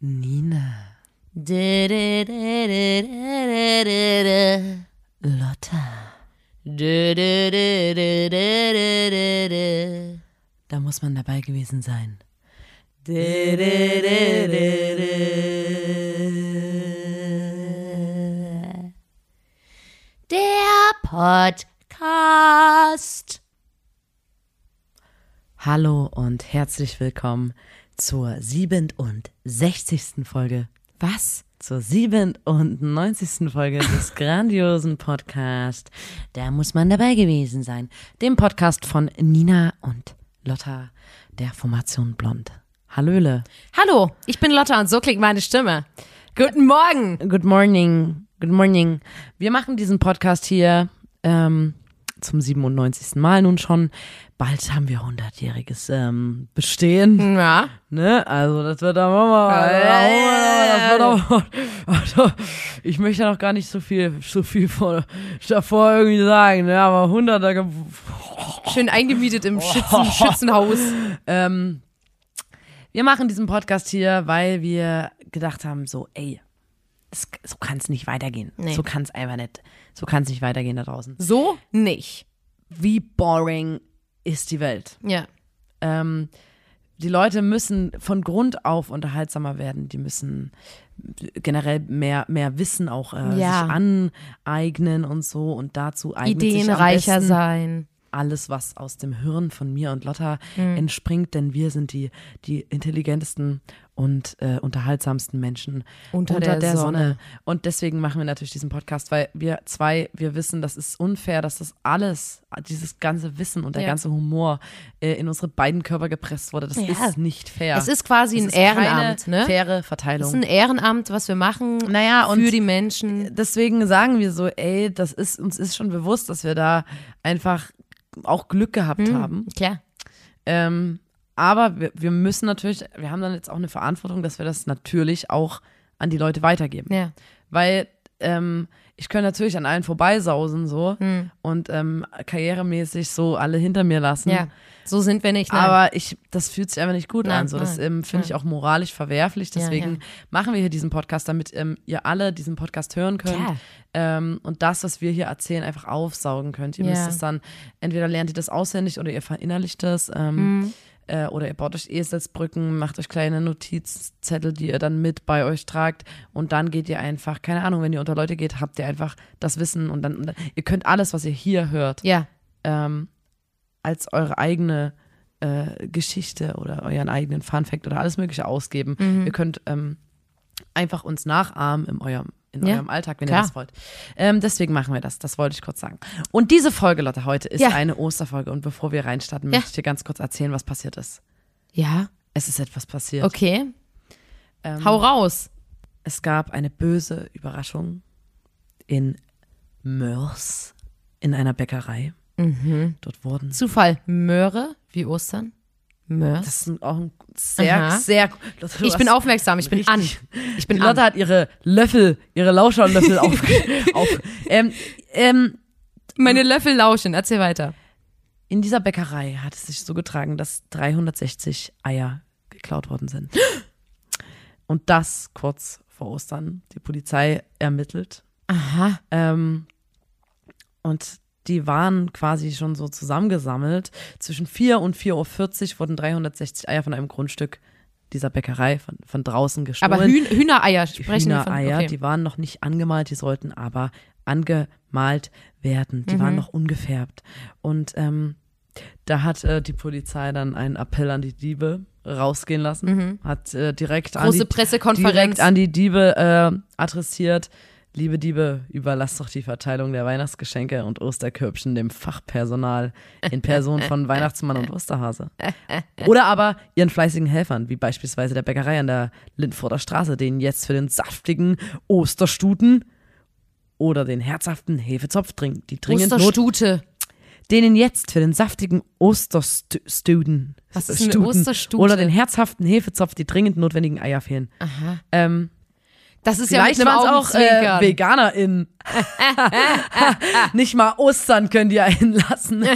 Nina. Lotta, Da, muss man dabei gewesen sein. Der Podcast. Hallo und herzlich willkommen zur 67. Folge. Was? Zur 97. Folge des grandiosen Podcasts. Da muss man dabei gewesen sein. Dem Podcast von Nina und Lotta der Formation Blond. Hallöle. Hallo, ich bin Lotta und so klingt meine Stimme. Guten Morgen. Good morning. Good morning. Wir machen diesen Podcast hier ähm, zum 97. Mal nun schon. Bald haben wir 100-jähriges ähm, Bestehen. Ja. Ne? Also das wird aber mal. Wird aber, also, ich möchte ja noch gar nicht so viel, so viel vor, davor irgendwie sagen, ne? Aber 100er. Ge Schön eingemietet im Schützen, Schützenhaus. ähm, wir machen diesen Podcast hier, weil wir gedacht haben, so, ey, das, so kann es nicht weitergehen. Nee. So kann es einfach nicht. So kann es nicht weitergehen da draußen. So nicht. Wie boring ist die Welt? Ja. Ähm, die Leute müssen von Grund auf unterhaltsamer werden. Die müssen generell mehr, mehr Wissen auch äh, Ja. sich aneignen und so. Und dazu eignet Ideenreicher sein. alles, was aus dem Hirn von mir und Lotta Mhm. entspringt, denn wir sind die, die intelligentesten und äh, unterhaltsamsten Menschen Unter der Sonne. Und deswegen machen wir natürlich diesen Podcast, weil wir zwei, wir wissen, das ist unfair, dass das alles, dieses ganze Wissen und der Ja. ganze Humor äh, in unsere beiden Körper gepresst wurde. Das Ja. ist nicht fair. Es ist quasi Es ein ist Ehrenamt, ne? Faire Verteilung. ist ein Ehrenamt, was wir machen Naja, für die Menschen. deswegen sagen wir so, ey, das ist, uns ist schon bewusst, dass wir da einfach auch Glück gehabt Hm. haben. Klar. Ähm, aber wir, wir müssen natürlich, wir haben dann jetzt auch eine Verantwortung, dass wir das natürlich auch an die Leute weitergeben. Ja. Weil ähm, ich könnte natürlich an allen vorbeisausen so Hm. und ähm, karrieremäßig so alle hinter mir lassen. Ja. So sind wir nicht. Nein. Aber ich, das fühlt sich einfach nicht gut Nein, an. So, das ähm, finde ich auch moralisch verwerflich. Ja, Deswegen ja. machen wir hier diesen Podcast, damit ähm, ihr alle diesen Podcast hören könnt Klar. ähm, und das, was wir hier erzählen, einfach aufsaugen könnt. Ihr Ja. müsst es dann, entweder lernt ihr das auswendig oder ihr verinnerlicht das. Ähm, Mhm. Äh, oder ihr baut euch Eselsbrücken, macht euch kleine Notizzettel, die ihr dann mit bei euch tragt und dann geht ihr einfach, keine Ahnung, wenn ihr unter Leute geht, habt ihr einfach das Wissen und dann, und dann ihr könnt alles, was ihr hier hört, ja. ähm, als eure eigene äh, Geschichte oder euren eigenen Funfact oder alles Mögliche ausgeben. Mhm. Ihr könnt ähm, einfach uns nachahmen in eurem, in Ja, eurem Alltag, wenn klar. ihr das wollt. Ähm, deswegen machen wir das. Das wollte ich kurz sagen. Und diese Folge, Lotte, heute ist Ja. eine Osterfolge. Und bevor wir reinstarten, Ja. möchte ich dir ganz kurz erzählen, was passiert ist. Ja. Es ist etwas passiert. Okay. Ähm, Hau raus. Es gab eine böse Überraschung in Mörs in einer Bäckerei. Mhm. Dort wurden Zufall. Möhre wie Ostern. Mörs. Das ist auch ein sehr, Aha. sehr. Lotte, Ich bin aufmerksam. Ich bin richtig- an. Ich bin Die Lotte an. hat ihre Löffel, ihre Lauscherlöffel auf. auf ähm, ähm, Meine Löffel lauschen. Erzähl weiter. in dieser Bäckerei hat es sich so getragen, dass 360 Eier geklaut worden sind. Und das kurz vor Ostern. Die Polizei ermittelt. Aha. Ähm, und die waren quasi schon so zusammengesammelt. Zwischen 4 und 4.40 Uhr wurden 360 Eier von einem Grundstück dieser Bäckerei von, von draußen gestohlen. Aber Hühn Hühnereier sprechen wir Hühnereier, von. Okay. die waren noch nicht angemalt, die sollten aber angemalt werden. Mhm. Die waren noch ungefärbt. Und ähm, da hat äh, die Polizei dann einen Appell an die Diebe rausgehen lassen, hat äh, direkt, an Mhm. Große die, Pressekonferenz. direkt an die Diebe äh, adressiert. Liebe Diebe, überlasst doch die Verteilung der Weihnachtsgeschenke und Osterkörbchen dem Fachpersonal in Person von Weihnachtsmann und Osterhase. Oder aber ihren fleißigen Helfern, wie beispielsweise der Bäckerei an der Lindforder Straße, denen jetzt für den saftigen Osterstuten oder den herzhaften Hefezopf dringend, die dringend Not, Osterstute. denen jetzt für den saftigen Osterstuden Was ist eine Osterstute? oder den herzhaften Hefezopf die dringend notwendigen Eier fehlen. Aha. Ähm, Das ist ja Vielleicht mit einem waren es auch äh. VeganerInnen. Nicht mal Ostern können die einen lassen.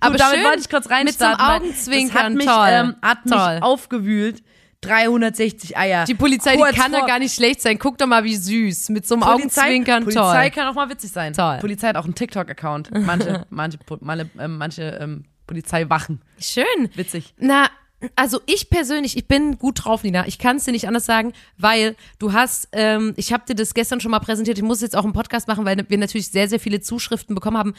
Aber damit schön, wollte ich kurz mit so einem Augenzwinkern, das hat mich, toll, ähm, hat mich toll. aufgewühlt. 360 Eier. Die Polizei, Kurz die kann da gar nicht schlecht sein. Guck doch mal, wie süß. Mit so einem Polizei, Augenzwinkern, Polizei toll. kann auch mal witzig sein. Toll. Polizei hat auch einen TikTok-Account. Manche, manche, meine, ähm, manche ähm, Polizeiwachen. Schön. Witzig. Na, also ich persönlich, ich bin gut drauf, Nina. Ich kann es dir nicht anders sagen, weil du hast, ähm, ich habe dir das gestern schon mal präsentiert, ich muss jetzt auch einen Podcast machen, weil wir natürlich sehr, sehr viele Zuschriften bekommen haben.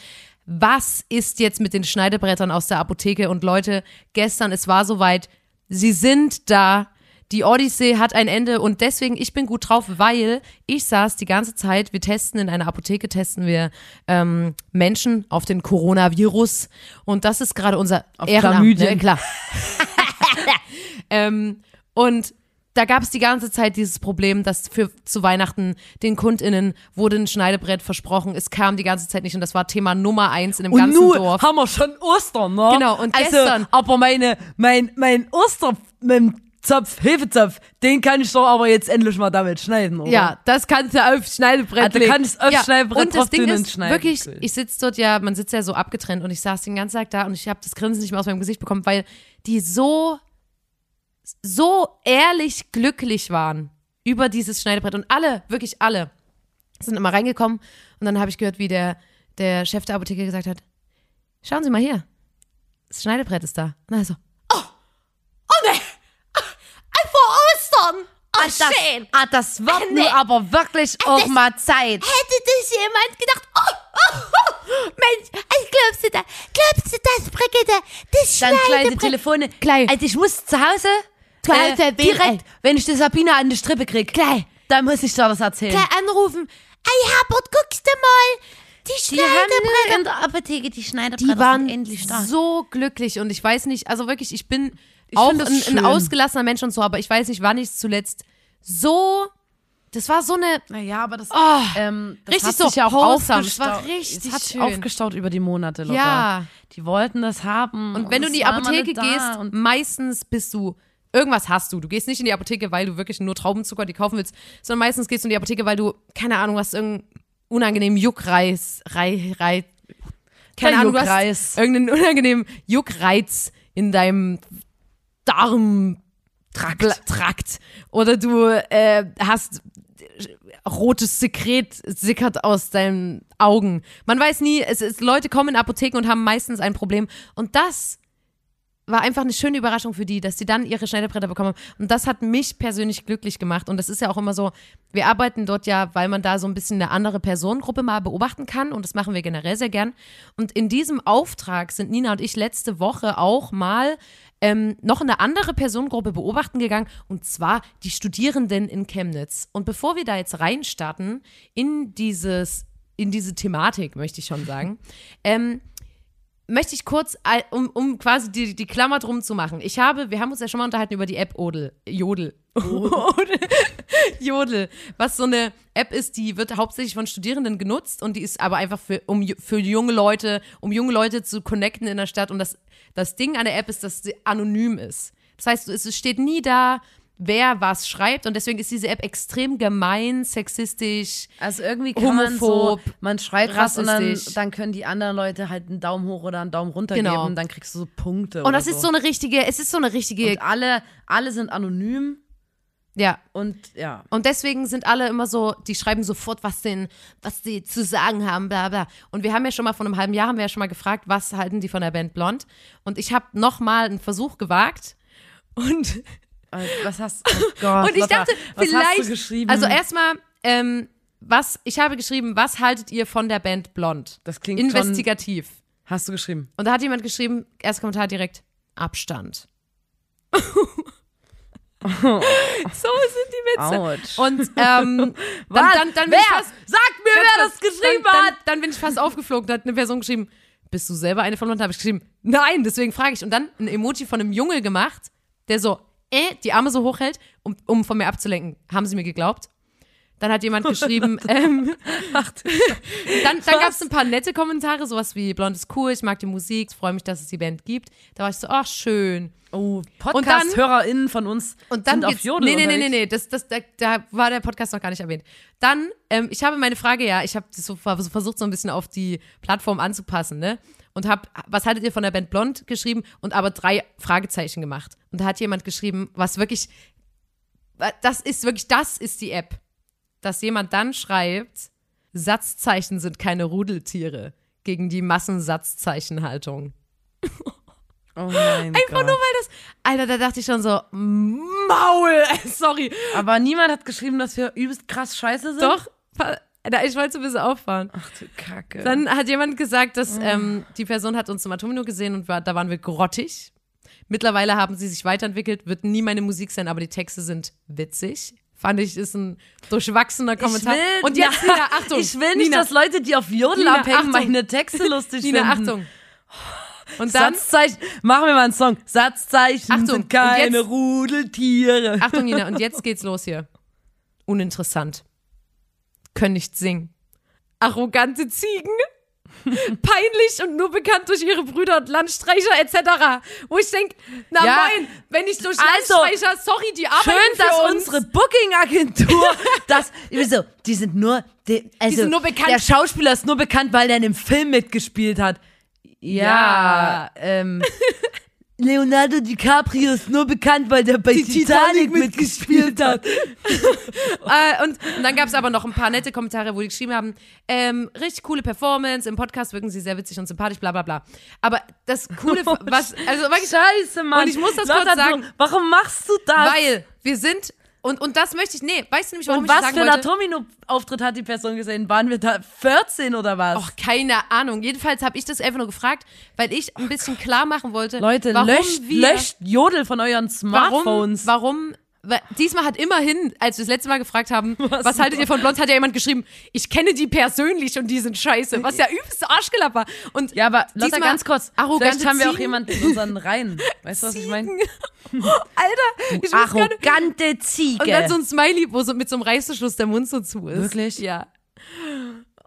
Was ist jetzt mit den Schneidebrettern aus der Apotheke? Und Leute, gestern, es war soweit, sie sind da. Die Odyssee hat ein Ende und deswegen, ich bin gut drauf, weil ich saß die ganze Zeit, wir testen in einer Apotheke, testen wir ähm, Menschen auf den Coronavirus und das ist gerade unser Auf Ehrenamt, ne? klar. ähm, und da gab es die ganze Zeit dieses Problem, dass für zu Weihnachten den KundInnen wurde ein Schneidebrett versprochen. Es kam die ganze Zeit nicht und das war Thema Nummer eins in dem Und ganzen nun Dorf. haben wir schon Ostern, ne? Genau, und also, gestern- Aber meine, mein, mein Oster, mein Zopf, Hefezopf, den kann ich doch aber jetzt endlich mal damit schneiden, oder? Ja, das kannst du auf Schneidebrett du legen. kannst auf Schneidebrett Und das Ding und ist schneiden. wirklich, ich sitze dort ja, man sitzt ja so abgetrennt und ich saß den ganzen Tag da und ich habe das Grinsen nicht mehr aus meinem Gesicht bekommen, weil die so, so ehrlich glücklich waren über dieses Schneidebrett und alle, wirklich alle, sind immer reingekommen und dann habe ich gehört, wie der, der Chef der Apotheke gesagt hat, schauen Sie mal hier, das Schneidebrett ist da. Dann so, oh, oh ne, oh Ah, das, schön. ah, das wird Nee. mir aber wirklich auch das- mal Zeit. Hätte das jemand gedacht, oh, oh, oh, Mensch, also glaubst du da, glaubst du das, Brigitte, das Dann kleine Telefone. Gleich. Also ich muss zu Hause, Hause äh, direkt, ey? wenn ich die Sabine an die Strippe krieg, Gleich. dann muss ich dir das erzählen. Gleich anrufen, ey Herbert, guckst du mal, die Die Schneidebrett. in der Apotheke die Schneiderbretter Die waren endlich da. so glücklich und ich weiß nicht, also wirklich, ich bin Ich auch ein, das ein ausgelassener Mensch und so, aber ich weiß nicht, wann ich es zuletzt so, das war so eine, Naja, aber das, Oh, ähm, das richtig hat so sich ja auch wholesome. Es war aufgestaut. richtig hat schön. aufgestaut über die Monate, Lotta. Ja. Die wollten das haben. Und wenn du in die Apotheke gehst, und meistens bist du, irgendwas hast du. Du gehst nicht in die Apotheke, weil du wirklich nur Traubenzucker die kaufen willst, sondern meistens gehst du in die Apotheke, weil du, keine Ahnung, hast irgendeinen unangenehmen Juckreiz, Rei, Rei, keine Der Ahnung, du Juckreiz. hast irgendeinen unangenehmen Juckreiz in deinem Darmtrakt. Trakt. Oder du äh, hast rotes Sekret sickert aus deinen Augen. Man weiß nie, es ist, Leute kommen in Apotheken und haben meistens ein Problem. Und das war einfach eine schöne Überraschung für die, dass sie dann ihre Schneidebretter bekommen haben. Und das hat mich persönlich glücklich gemacht. Und das ist ja auch immer so, wir arbeiten dort ja, weil man da so ein bisschen eine andere Personengruppe mal beobachten kann. Und das machen wir generell sehr gern. Und in diesem Auftrag sind Nina und ich letzte Woche auch mal ähm, noch eine andere Personengruppe beobachten gegangen. Und zwar die Studierenden in Chemnitz. Und bevor wir da jetzt reinstarten in dieses, in diese Thematik, möchte ich schon sagen, ähm, möchte ich kurz, um, um quasi die, die Klammer drum zu machen. Ich habe, wir haben uns ja schon mal unterhalten über die App Odel. Jodel. Odel. Jodel. Was so eine App ist, die wird hauptsächlich von Studierenden genutzt und die ist aber einfach für, um, für junge Leute, um junge Leute zu connecten in der Stadt. Und das, das Ding an der App ist, dass sie anonym ist. Das heißt, es steht nie da, wer was schreibt und deswegen ist diese App extrem gemein, sexistisch. Also irgendwie kann man so, Homophob, man schreit was und dann, rassistisch. dann können die anderen Leute halt einen Daumen hoch oder einen Daumen runter Genau. geben, dann kriegst du so Punkte. Und das ist so eine richtige, es ist so eine richtige, Und alle, alle sind anonym ja, und ja. Und deswegen sind alle immer so, die schreiben sofort, was denn, was sie zu sagen haben, bla bla. Und wir haben ja schon mal vor einem halben Jahr haben wir ja schon mal gefragt, was halten die von der Band Blond? Und ich habe noch mal einen Versuch gewagt und Was hast oh Gott, und ich Lotta, dachte, was vielleicht, hast du geschrieben? also erstmal, ähm, was ich habe geschrieben, was haltet ihr von der Band Blond? Das klingt schon- investigativ. hast du geschrieben. Und da hat jemand geschrieben, erster Kommentar direkt, Abstand. so sind die Witze. Autsch. Und ähm, dann, dann, dann bin ich fast, Sag mir, wer das geschrieben dann, hat. Dann, dann bin ich fast aufgeflogen. Da hat eine Person geschrieben, bist du selber eine von uns? Da habe ich geschrieben, nein, deswegen frage ich. Und dann ein Emoji von einem Junge gemacht, der so, äh, die Arme so hochhält, um, um von mir abzulenken. Haben sie mir geglaubt? Dann hat jemand geschrieben, ähm, Ach, dann, dann gab es ein paar nette Kommentare, sowas wie Blond ist cool, ich mag die Musik, freue mich, dass es die Band gibt. Da war ich so, ach schön. oh, Podcast-HörerInnen von uns Und dann sind auf Jodel Nee, nee, nee, nee, nee, das, das, da, da war der Podcast noch gar nicht erwähnt. Dann, ähm, ich habe meine Frage ja, ich habe so ver- versucht, so ein bisschen auf die Plattform anzupassen, ne? Und habe, was haltet ihr von der Band Blond geschrieben und aber drei Fragezeichen gemacht. Und da hat jemand geschrieben, was wirklich, das ist wirklich, das ist die App. Dass jemand dann schreibt, Satzzeichen sind keine Rudeltiere gegen die Massensatzzeichenhaltung. Oh mein Einfach Gott. nur weil das, Alter, da dachte ich schon so, Maul, sorry. Aber niemand hat geschrieben, dass wir übelst krass scheiße sind. Doch, ich wollte so ein bisschen auffahren. Ach du Kacke. Dann hat jemand gesagt, dass ähm, die Person hat uns im Atomino gesehen und war, da waren wir grottig. Mittlerweile haben sie sich weiterentwickelt, wird nie meine Musik sein, aber die Texte sind witzig. Fand ich, ist ein durchwachsener Kommentar. Ich will, und jetzt, Na, Nina, Achtung. Ich will nicht, Nina, dass Leute, die auf Jodel Nina, abhängen, Achtung. meine Texte lustig Nina, finden. Achtung. Und dann, Satzzeichen, machen wir mal einen Song. Satzzeichen Achtung, sind keine jetzt- Rudeltiere. Achtung, Nina, und jetzt geht's los hier. Uninteressant. Können nicht singen. Arrogante Ziegen. Peinlich und nur bekannt durch ihre Brüder und Landstreicher etc. Wo ich denke, na Ja. moin, wenn ich durch Also, Landstreicher, sorry, die arbeiten Schön, für dass uns. unsere Booking-Agentur, das, so, die sind nur, die, also, sind nur bekannt- der Schauspieler ist nur bekannt, weil der in dem Film mitgespielt hat. Ja, ähm, Leonardo DiCaprio ist nur bekannt, weil der bei Titanic, mitgespielt hat. Äh, und, und dann gab es aber noch ein paar nette Kommentare, wo die geschrieben haben, ähm, richtig coole Performance, im Podcast wirken sie sehr witzig und sympathisch, bla bla bla. Aber das Coole, was, also wirklich, Scheiße, Mann. Und ich muss das Lotta, kurz sagen. du- Warum machst du das? weil wir sind, und, und das möchte ich, nee, weißt du nämlich, warum Und ich was sagen für wollte? ein Atomino-Auftritt hat die Person gesehen? Waren wir da 14 oder was? Och, keine Ahnung. Jedenfalls habe ich das einfach nur gefragt, weil ich ein bisschen klar machen wollte, Leute, warum löscht, wir, löscht Jodel von euren warum, Smartphones. warum, weil diesmal hat immerhin, als wir das letzte Mal gefragt haben, was, Was haltet ihr von Blond, hat ja jemand geschrieben, ich kenne die persönlich und die sind scheiße, was ja übelst Arschgelapper. Und Ja, aber Lotta, diesmal ganz kurz. Vielleicht haben wir auch jemanden in unseren Reihen. Weißt du, was ich meine? Alter, ich. Arrogante Ziege. Und dann so ein Smiley, wo so mit so einem Reißverschluss der Mund so zu ist. Wirklich? Ja.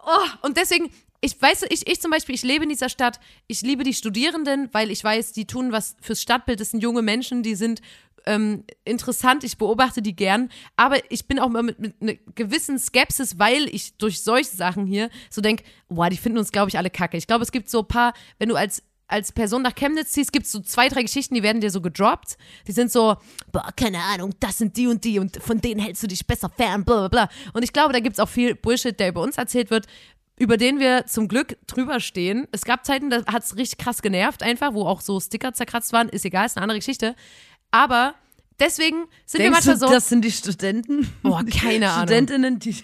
Oh, und deswegen, ich weiß, ich, ich zum Beispiel, ich lebe in dieser Stadt, ich liebe die Studierenden, weil ich weiß, die tun was fürs Stadtbild, das sind junge Menschen, die sind ähm, interessant, ich beobachte die gern, aber ich bin auch immer mit, mit einer gewissen Skepsis, weil ich durch solche Sachen hier so denke, boah, die finden uns, glaube ich, alle kacke. Ich glaube, es gibt so ein paar, wenn du als als Person nach Chemnitz ziehst, gibt es so zwei, drei Geschichten, die werden dir so gedroppt. Die sind so, boah, keine Ahnung, das sind die und die und von denen hältst du dich besser fern, bla bla bla. Und ich glaube, da gibt es auch viel Bullshit, der über uns erzählt wird, über den wir zum Glück drüber stehen. Es gab Zeiten, da hat es richtig krass genervt, einfach, wo auch so Sticker zerkratzt waren, ist egal, ist eine andere Geschichte. Aber deswegen sind wir Denkst manchmal du, so. das sind die Studenten? Boah, keine Ahnung. Studentinnen, die.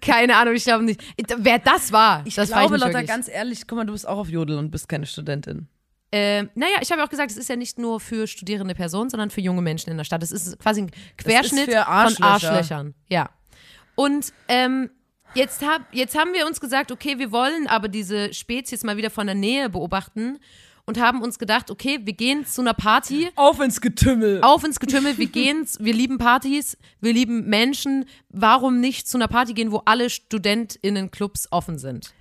Keine Ahnung, ich glaube nicht. Wer das war, Ich das glaube, Lotta, wirklich. ganz ehrlich, guck mal, du bist auch auf Jodel und bist keine Studentin. Ähm, naja, ich habe ja auch gesagt, es ist ja nicht nur für studierende Personen, sondern für junge Menschen in der Stadt. Es ist quasi ein Querschnitt für von Arschlöcher. Arschlöchern. Ja. Und ähm, jetzt, hab, jetzt haben wir uns gesagt, okay, wir wollen aber diese Spezies mal wieder von der Nähe beobachten und haben uns gedacht, okay, wir gehen zu einer Party, Auf ins Getümmel. auf ins Getümmel, wir gehen, wir lieben Partys, wir lieben Menschen. Warum nicht zu einer Party gehen, wo alle StudentInnen-Clubs offen sind?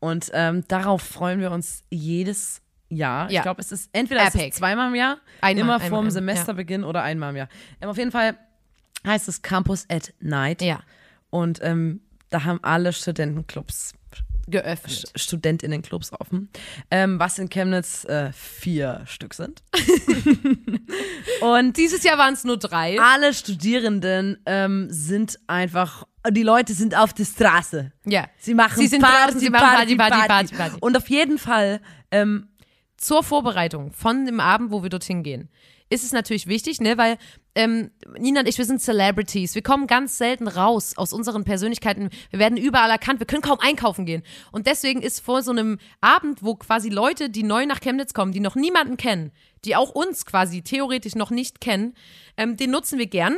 Und ähm, darauf freuen wir uns jedes Jahr. Ja. Ich glaube, es ist entweder es ist zweimal im Jahr, Einmal, immer einmal, vorm einmal, Semesterbeginn oder einmal im Jahr. Ähm, auf jeden Fall heißt es Campus at Night. Ja. Und ähm, da haben alle Studentenclubs, Geöffnet. Studentinnеnclubs offen, ähm, was in Chemnitz äh, vier Stück sind. Und Dieses Jahr waren es nur drei. alle Studierenden ähm, sind einfach, die Leute sind auf der Straße. Ja. Sie machen Sie sind Party, draußen, sie machen Party, Party, Party, Party. Und auf jeden Fall ähm, zur Vorbereitung von dem Abend, wo wir dorthin gehen, ist es natürlich wichtig, ne, weil ähm, Nina und ich, wir sind Celebrities. Wir kommen ganz selten raus aus unseren Persönlichkeiten. Wir werden überall erkannt. Wir können kaum einkaufen gehen. Und deswegen ist vor so einem Abend, wo quasi Leute, die neu nach Chemnitz kommen, die noch niemanden kennen, die auch uns quasi theoretisch noch nicht kennen, ähm, den nutzen wir gern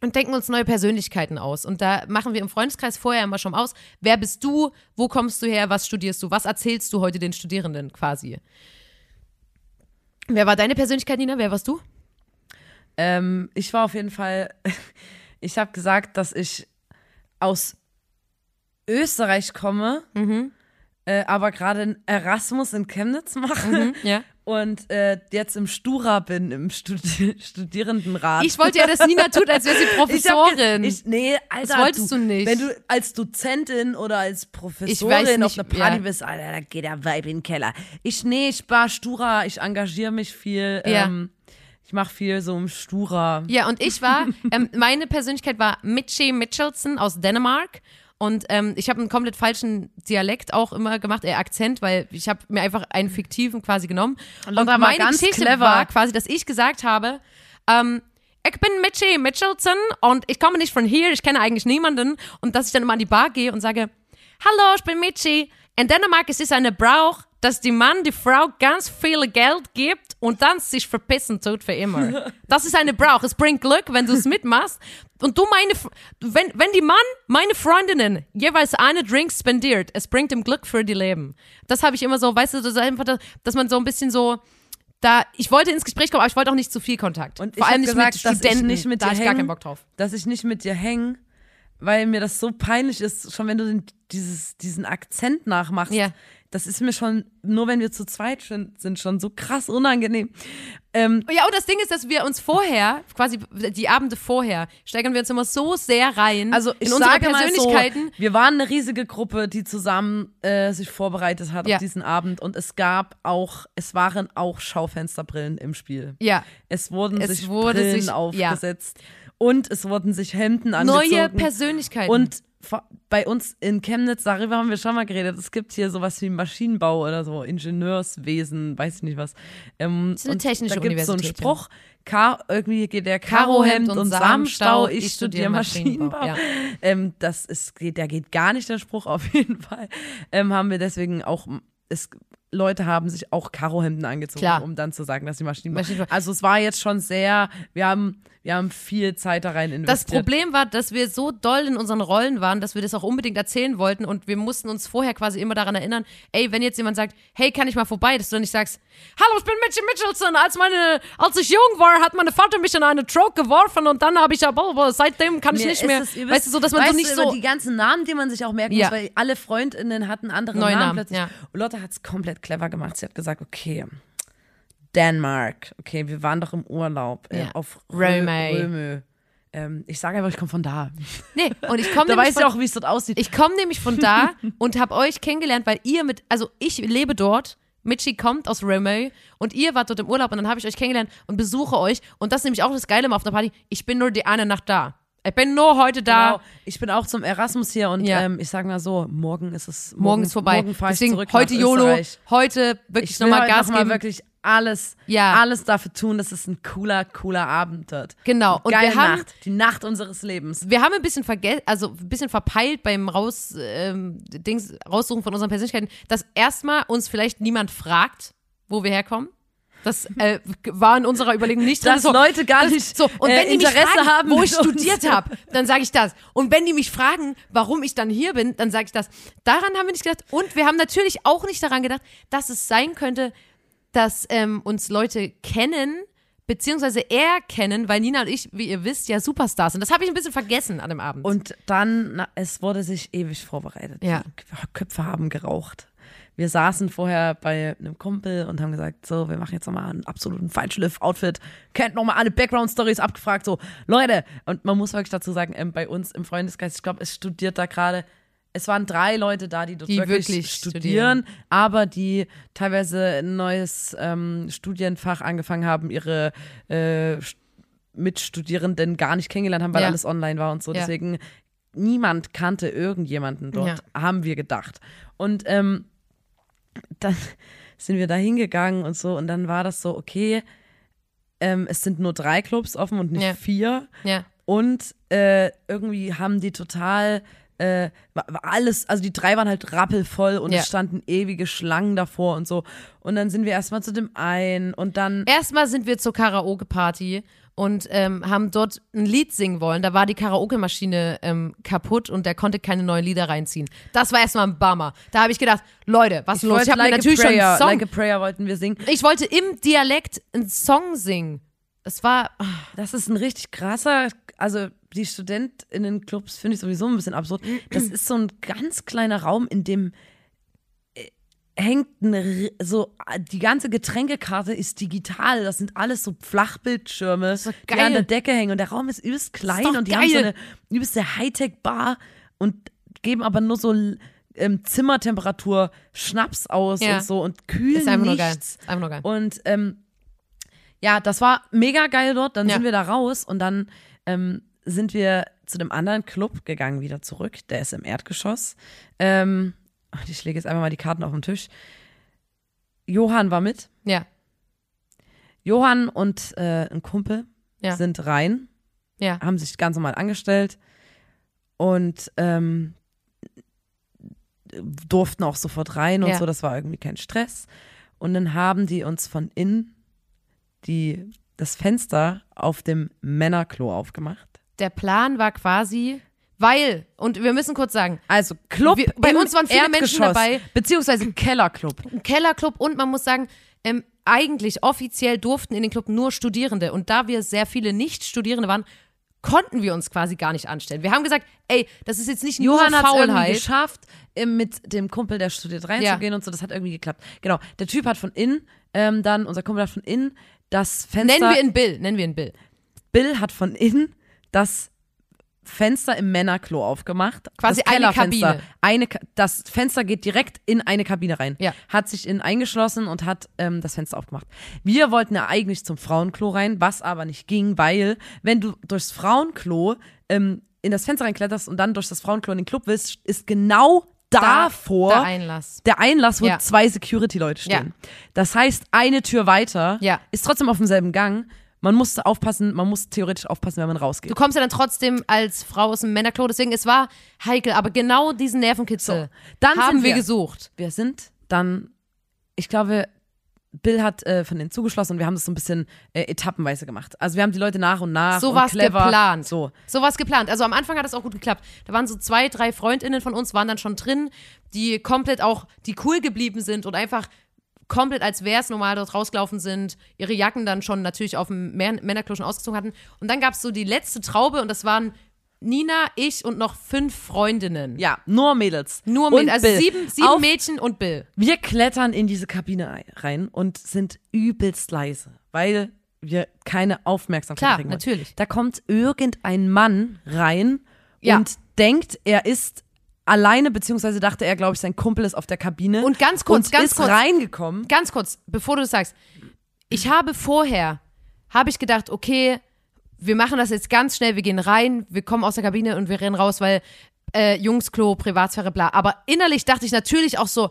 und denken uns neue Persönlichkeiten aus. Und da machen wir im Freundeskreis vorher immer schon aus, wer bist du, wo kommst du her, was studierst du, was erzählst du heute den Studierenden quasi. Wer war deine Persönlichkeit, Nina? Wer warst du? Ähm, ich war auf jeden Fall, ich habe gesagt, dass ich aus Österreich komme, Mhm. äh, aber gerade einen Erasmus in Chemnitz mache Mhm, ja. und äh, jetzt im Stura bin, im Studi Studierendenrat. Ich wollte ja, dass Nina tut, als wäre sie Ich Professorin. ge- Ich, nee, Alter, Das wolltest du nicht. Wenn du als Dozentin oder als Ich Professorin auf einer Party ja. bist, Alter, da geht der Vibe in den Keller. Ich, nee, ich war Stura, ich engagiere mich viel. Ja. Ähm, ich mache viel so im Stura. Ja, und ich war, ähm, meine Persönlichkeit war Mitchie Mitchelson aus Dänemark. Und ähm, ich habe einen komplett falschen Dialekt auch immer gemacht, äh, Akzent, weil ich habe mir einfach einen fiktiven quasi genommen. Und, war meine ganz Geschichte clever. war quasi, dass ich gesagt habe, ähm, ich bin Mitchie Mitchelson und ich komme nicht von hier, ich kenne eigentlich niemanden. Und dass ich dann immer an die Bar gehe und sage, hallo, ich bin Mitchie. In Dänemark ist es eine Brauch, dass die Mann die Frau ganz viel Geld gibt und dann sich verpissen tut für immer. Das ist eine Brauch. Es bringt Glück, wenn du es mitmachst. Und du meine, wenn, wenn die Mann meine Freundinnen jeweils eine Drink spendiert, es bringt ihm Glück für die Leben. Das habe ich immer so, weißt du, das einfach, dass man so ein bisschen so, da, ich wollte ins Gespräch kommen, aber ich wollte auch nicht zu viel Kontakt. Und Vor allem nicht gesagt, mit dass ich Studenten, nicht mit da ich gar keinen Bock drauf. dass ich nicht mit dir hänge, weil mir das so peinlich ist, schon wenn du den, dieses, diesen Akzent nachmachst. Ja. Das ist mir schon, nur wenn wir zu zweit sind, sind schon so krass unangenehm. Ähm, Ja, und das Ding ist, dass wir uns vorher, quasi die Abende vorher, steigern wir uns immer so sehr rein also ich in unsere sage mal so, Persönlichkeiten. wir waren eine riesige Gruppe, die zusammen äh, sich vorbereitet hat Ja. auf diesen Abend und es gab auch, es waren auch Schaufensterbrillen im Spiel. ja, Es wurden Es sich wurde Brillen sich- ja. aufgesetzt und es wurden sich Hemden angezogen. neue Persönlichkeiten. Und bei uns in Chemnitz, darüber haben wir schon mal geredet, es gibt hier sowas wie Maschinenbau oder so, Ingenieurswesen, weiß ich nicht was. Ähm, ist eine technische da gibt's so einen Spruch, Kar irgendwie geht der Karohemd und und Samenstau, ich ich studiere Maschinenbau, Maschinenbau. Ähm, das ist, geht, der geht gar nicht, der Spruch auf jeden Fall. Ähm, haben wir deswegen auch, es, Leute haben sich auch Karohemden angezogen, Klar. um dann zu sagen, dass sie. Maschinenbau. Also es war jetzt schon sehr, wir haben, wir haben viel Zeit da rein das investiert. Problem war, dass wir so doll in unseren Rollen waren, dass wir das auch unbedingt erzählen wollten und wir mussten uns vorher quasi immer daran erinnern, ey, wenn jetzt jemand sagt, hey, kann ich mal vorbei, dass du nicht sagst, hallo, ich bin Mitchell Mitchelson, als meine, als ich jung war, hat meine Vater mich in eine Truck geworfen und dann habe ich ja, blablabla, seitdem kann ich Mir nicht mehr, übelst- weißt du, so, dass man so nicht so, die ganzen Namen, die man sich auch merken Ja. muss, weil alle Freundinnen hatten andere Neue Namen, Namen, plötzlich. ja. Und Lotte hat es komplett clever gemacht. Sie hat gesagt, okay, Dänemark, okay, wir waren doch im Urlaub äh, Ja. auf Römö. Rö- Römö. Ähm, ich sage einfach, ich komme von da. nee, und ich komme Da von, du auch, wie es dort aussieht. Ich komme nämlich von da und habe euch kennengelernt, weil ihr mit, also ich lebe dort, Mitchi kommt aus Romeo und ihr wart dort im Urlaub und dann habe ich euch kennengelernt und besuche euch. Und das ist nämlich auch das Geile mal auf einer Party. Ich bin nur die eine Nacht da. Ich bin nur heute da. Genau. Ich bin auch zum Erasmus hier und Ja. ähm, ich sage mal so, morgen ist es morgen, Morgen ist vorbei. Morgen fahre ich Deswegen zurück heute YOLO, heute wirklich nochmal Gas noch mal geben. wirklich alles, Ja. alles dafür tun, dass es ein cooler, cooler Abend wird. Genau. Und Geile wir haben, Nacht, die Nacht unseres Lebens. wir haben ein bisschen vergessen, also ein bisschen verpeilt beim Raus, ähm, Dings, Raussuchen von unseren Persönlichkeiten, dass erstmal uns vielleicht niemand fragt, wo wir herkommen. Das äh, war in unserer Überlegung nicht drin. Dass So, Leute gar das- nicht so, und äh, wenn die mich Interesse fragen, haben, wo ich studiert habe, dann sage ich das. Und wenn die mich fragen, warum ich dann hier bin, dann sage ich das. Daran haben wir nicht gedacht. Und wir haben natürlich auch nicht daran gedacht, dass es sein könnte, dass ähm, uns Leute kennen, beziehungsweise eher kennen, weil Nina und ich, wie ihr wisst, ja Superstars sind. Das habe ich ein bisschen vergessen an dem Abend. Und dann, na, es wurde sich ewig vorbereitet. Ja. Die Köpfe haben geraucht. Wir saßen vorher bei einem Kumpel und haben gesagt, so, wir machen jetzt nochmal einen absoluten Feinschliff-Outfit. Kennt nochmal alle Background-Stories abgefragt, so, Leute. Und man muss wirklich dazu sagen, ähm, bei uns im Freundeskreis, ich glaube, es studiert da gerade, es waren drei Leute da, die dort Die wirklich, wirklich studieren, aber die teilweise ein neues ähm, Studienfach angefangen haben, ihre äh, Mitstudierenden gar nicht kennengelernt haben, weil Ja. alles online war und so. Ja. Deswegen niemand kannte irgendjemanden dort, Ja. haben wir gedacht. Und ähm, dann sind wir da hingegangen und so und dann war das so, okay, ähm, es sind nur drei Clubs offen und nicht Ja. vier. ja. Und äh, irgendwie haben die total äh, alles, also die drei waren halt rappelvoll und Ja. es standen ewige Schlangen davor und so. Und dann sind wir erstmal zu dem einen und dann Erstmal sind wir zur Karaoke-Party und ähm, haben dort ein Lied singen wollen. Da war die Karaoke-Maschine ähm, kaputt und der konnte keine neuen Lieder reinziehen. Das war erstmal ein Bummer. Da habe ich gedacht, Leute, was ist los? Ich habe like natürlich a schon prayer, einen Song. Like a Prayer wollten wir singen. ich wollte im Dialekt einen Song singen. Das war, Das ist ein richtig krasser, also die Studentinnen-Clubs finde ich sowieso ein bisschen absurd. Das ist so ein ganz kleiner Raum, in dem hängt eine, so die ganze Getränkekarte ist digital. Das sind alles so Flachbildschirme, so die geil. an der Decke hängen. Und der Raum ist übelst klein doch und die haben so geil. eine übelste Hightech-Bar und geben aber nur so ähm, Zimmertemperatur Schnaps aus Ja. und so und kühlen Ist einfach nur geil. nichts. Ist einfach nur geil. Und ähm, ja, das war mega geil dort. Dann Ja. sind wir da raus und dann ähm, sind wir zu dem anderen Club gegangen, wieder zurück. Der ist im Erdgeschoss. Ähm, ich lege jetzt einfach mal die Karten auf den Tisch. Johann war mit. Ja, Johann und äh, ein Kumpel Ja. sind rein, ja. haben sich ganz normal angestellt und ähm, durften auch sofort rein und Ja. so. Das war irgendwie kein Stress. Und dann haben die uns von innen die, das Fenster auf dem Männerklo aufgemacht. Der Plan war quasi, weil, und wir müssen kurz sagen, Also Club Wir- bei uns waren viele Menschen dabei. beziehungsweise Kellerclub. ein Kellerclub und man muss sagen, ähm, eigentlich offiziell durften in den Club nur Studierende und da wir sehr viele Nicht-Studierende waren, konnten wir uns quasi gar nicht anstellen. Wir haben gesagt, ey, das ist jetzt nicht Johann nur hat es irgendwie Faulheit. geschafft, ähm, mit dem Kumpel, der studiert, reinzugehen und so. Das hat irgendwie geklappt. Genau. Der Typ hat von innen, ähm, dann, unser Kumpel hat von innen das Fenster. Nennen wir ihn Bill, nennen wir ihn Bill. Bill hat von innen das Fenster im Männerklo aufgemacht. Quasi das eine. Kabine. Eine, das Fenster geht direkt in eine Kabine rein. Ja. Hat sich innen eingeschlossen und hat ähm, das Fenster aufgemacht. Wir wollten ja eigentlich zum Frauenklo rein, was aber nicht ging, weil wenn du durchs Frauenklo ähm, in das Fenster reinkletterst und dann durch das Frauenklo in den Club willst, ist genau davor der Einlass. der Einlass, wo Ja. zwei Security-Leute stehen. Das heißt, eine Tür weiter Ja. ist trotzdem auf demselben Gang. Man muss aufpassen, man muss theoretisch aufpassen, wenn man rausgeht. Du kommst ja dann trotzdem als Frau aus dem Männerklo, deswegen es war heikel, aber genau diesen Nervenkitzel So, dann haben wir wir- gesucht. wir sind dann, ich glaube, Bill hat äh, von denen zugeschlossen und wir haben das so ein bisschen äh, etappenweise gemacht. Also wir haben die Leute nach und nach So clever, geplant. So. So was geplant. Also am Anfang hat es auch gut geklappt. Da waren so zwei, drei Freundinnen von uns, waren dann schon drin, die komplett auch, die cool geblieben sind und einfach komplett als wäre es normal dort rausgelaufen sind, ihre Jacken dann schon natürlich auf dem Män- Männerklo schon ausgezogen hatten. Und dann gab es so die letzte Traube und das waren Nina, ich und noch fünf Freundinnen. Ja, nur Mädels. Nur mit, also Bill. sieben, sieben Auf, Mädchen und Bill. Wir klettern in diese Kabine ein- rein und sind übelst leise, weil wir keine Aufmerksamkeit Klar, kriegen. wollen. natürlich. Da kommt irgendein Mann rein Ja. und denkt, er ist alleine, beziehungsweise dachte er, glaube ich, sein Kumpel ist auf der Kabine. Und ganz kurz, und ganz ist kurz. reingekommen. Ganz kurz, bevor du das sagst. Ich habe vorher, habe ich gedacht, okay, wir machen das jetzt ganz schnell, wir gehen rein, wir kommen aus der Kabine und wir rennen raus, weil äh, Jungsklo, Privatsphäre, bla. Aber innerlich dachte ich natürlich auch so,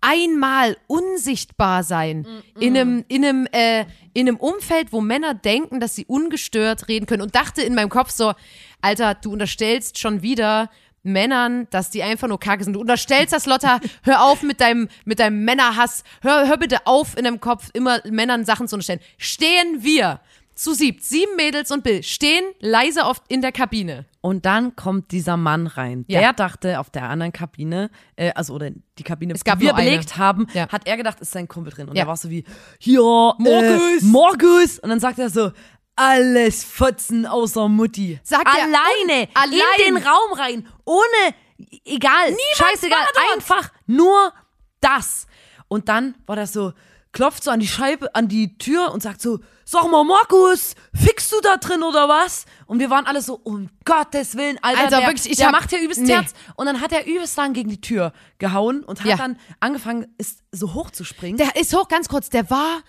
einmal unsichtbar sein in einem, in einem, äh, in einem Umfeld, wo Männer denken, dass sie ungestört reden können und dachte in meinem Kopf so, Alter, du unterstellst schon wieder Männern, dass die einfach nur kacke sind. Du unterstellst das, Lotta, hör auf mit deinem, mit deinem Männerhass, hör, hör bitte auf in deinem Kopf immer Männern Sachen zu unterstellen. Stehen wir zu siebt, sieben Mädels und Bill, stehen leise oft in der Kabine. Und dann kommt dieser Mann rein. Ja. Der dachte auf der anderen Kabine, äh, also oder die Kabine, Es gab die wir nur eine. belegt haben, Ja. hat er gedacht, ist sein Kumpel drin. Und Ja. er war so wie, hier, Morgus. Äh, Morgus. Und dann sagt er so, alles Fotzen außer Mutti. Sagt er, alleine, und allein. in den Raum rein, ohne, egal, scheißegal, war dort. einfach nur das. Und dann war das so, klopft so an die Scheibe, an die Tür und sagt so, sag mal, Markus, fickst du da drin oder was? Und wir waren alle so, um Gottes Willen, Alter, Alter, der, wirklich, ich der hab- macht ja übelst nee. Herz. Und dann hat er übelst lang gegen die Tür gehauen und hat Ja. dann angefangen, ist so hoch zu springen. Der ist hoch, ganz kurz, der war,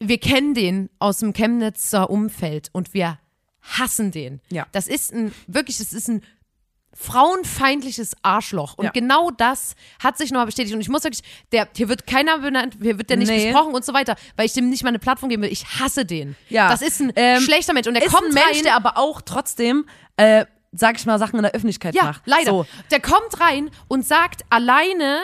wir kennen den aus dem Chemnitzer Umfeld und wir hassen den. Ja. Das ist ein, wirklich, das ist ein frauenfeindliches Arschloch. Und Ja. genau das hat sich nochmal bestätigt. Und ich muss wirklich, der, hier wird keiner benannt, hier wird der nicht Nee. besprochen und so weiter, weil ich dem nicht mal eine Plattform geben will. Ich hasse den. Ja. Das ist ein Ähm, schlechter Mensch. Und der kommt ein Mensch, rein, der aber auch trotzdem, äh, sag ich mal, Sachen in der Öffentlichkeit Ja, macht. leider. So. Der kommt rein und sagt alleine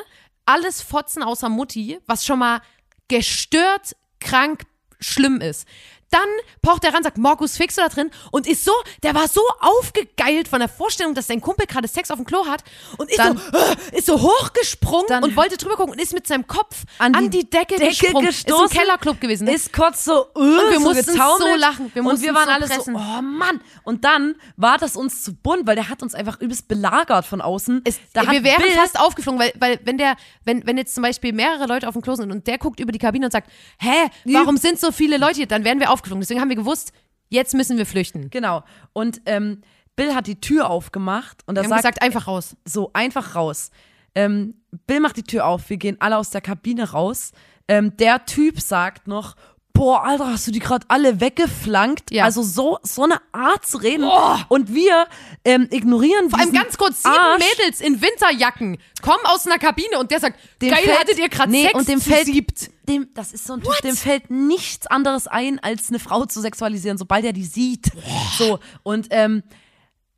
alles Fotzen außer Mutti, was schon mal gestört, krank, schlimm ist. Dann pocht er ran, sagt, Markus, fix du da drin? Und ist so, der war so aufgegeilt von der Vorstellung, dass sein Kumpel gerade Sex auf dem Klo hat und ist, Dann- so, äh, ist so hochgesprungen und wollte drüber gucken und ist mit seinem Kopf An an die Decke, Decke gesprungen. gestoßen, Ist im Kellerclub gewesen. Ne? Ist kurz so, uh, wir so mussten getaumelt. so lachen. Wir und wir waren so alle pressen. so, oh Mann. Und dann war das uns zu bunt, weil der hat uns einfach übelst belagert von außen. Es, wir wären Bill, fast aufgeflogen, weil, weil wenn der, wenn, wenn jetzt zum Beispiel mehrere Leute auf dem Klo sind und der guckt über die Kabine und sagt, hä, warum sind so viele Leute hier? Dann wären wir aufgeflogen. Deswegen haben wir gewusst, jetzt müssen wir flüchten. Genau. Und ähm, Bill hat die Tür aufgemacht und er sagt, gesagt, einfach raus. so einfach raus. Ähm, Bill macht die Tür auf, wir gehen alle aus der Kabine raus. Ähm, der Typ sagt noch, boah, Alter, hast du die gerade alle weggeflankt? Ja. Also so, so eine Art zu reden. Und wir ähm, ignorieren Vor allem ganz kurz, sieben Arsch. Mädels in Winterjacken kommen aus einer Kabine und der sagt, Dem geil, fällt- hattet ihr gerade nee, Sex und dem fällt, siebt. Dem, das ist so ein Typ, dem fällt nichts anderes ein, als eine Frau zu sexualisieren, sobald er die sieht. So, und ähm,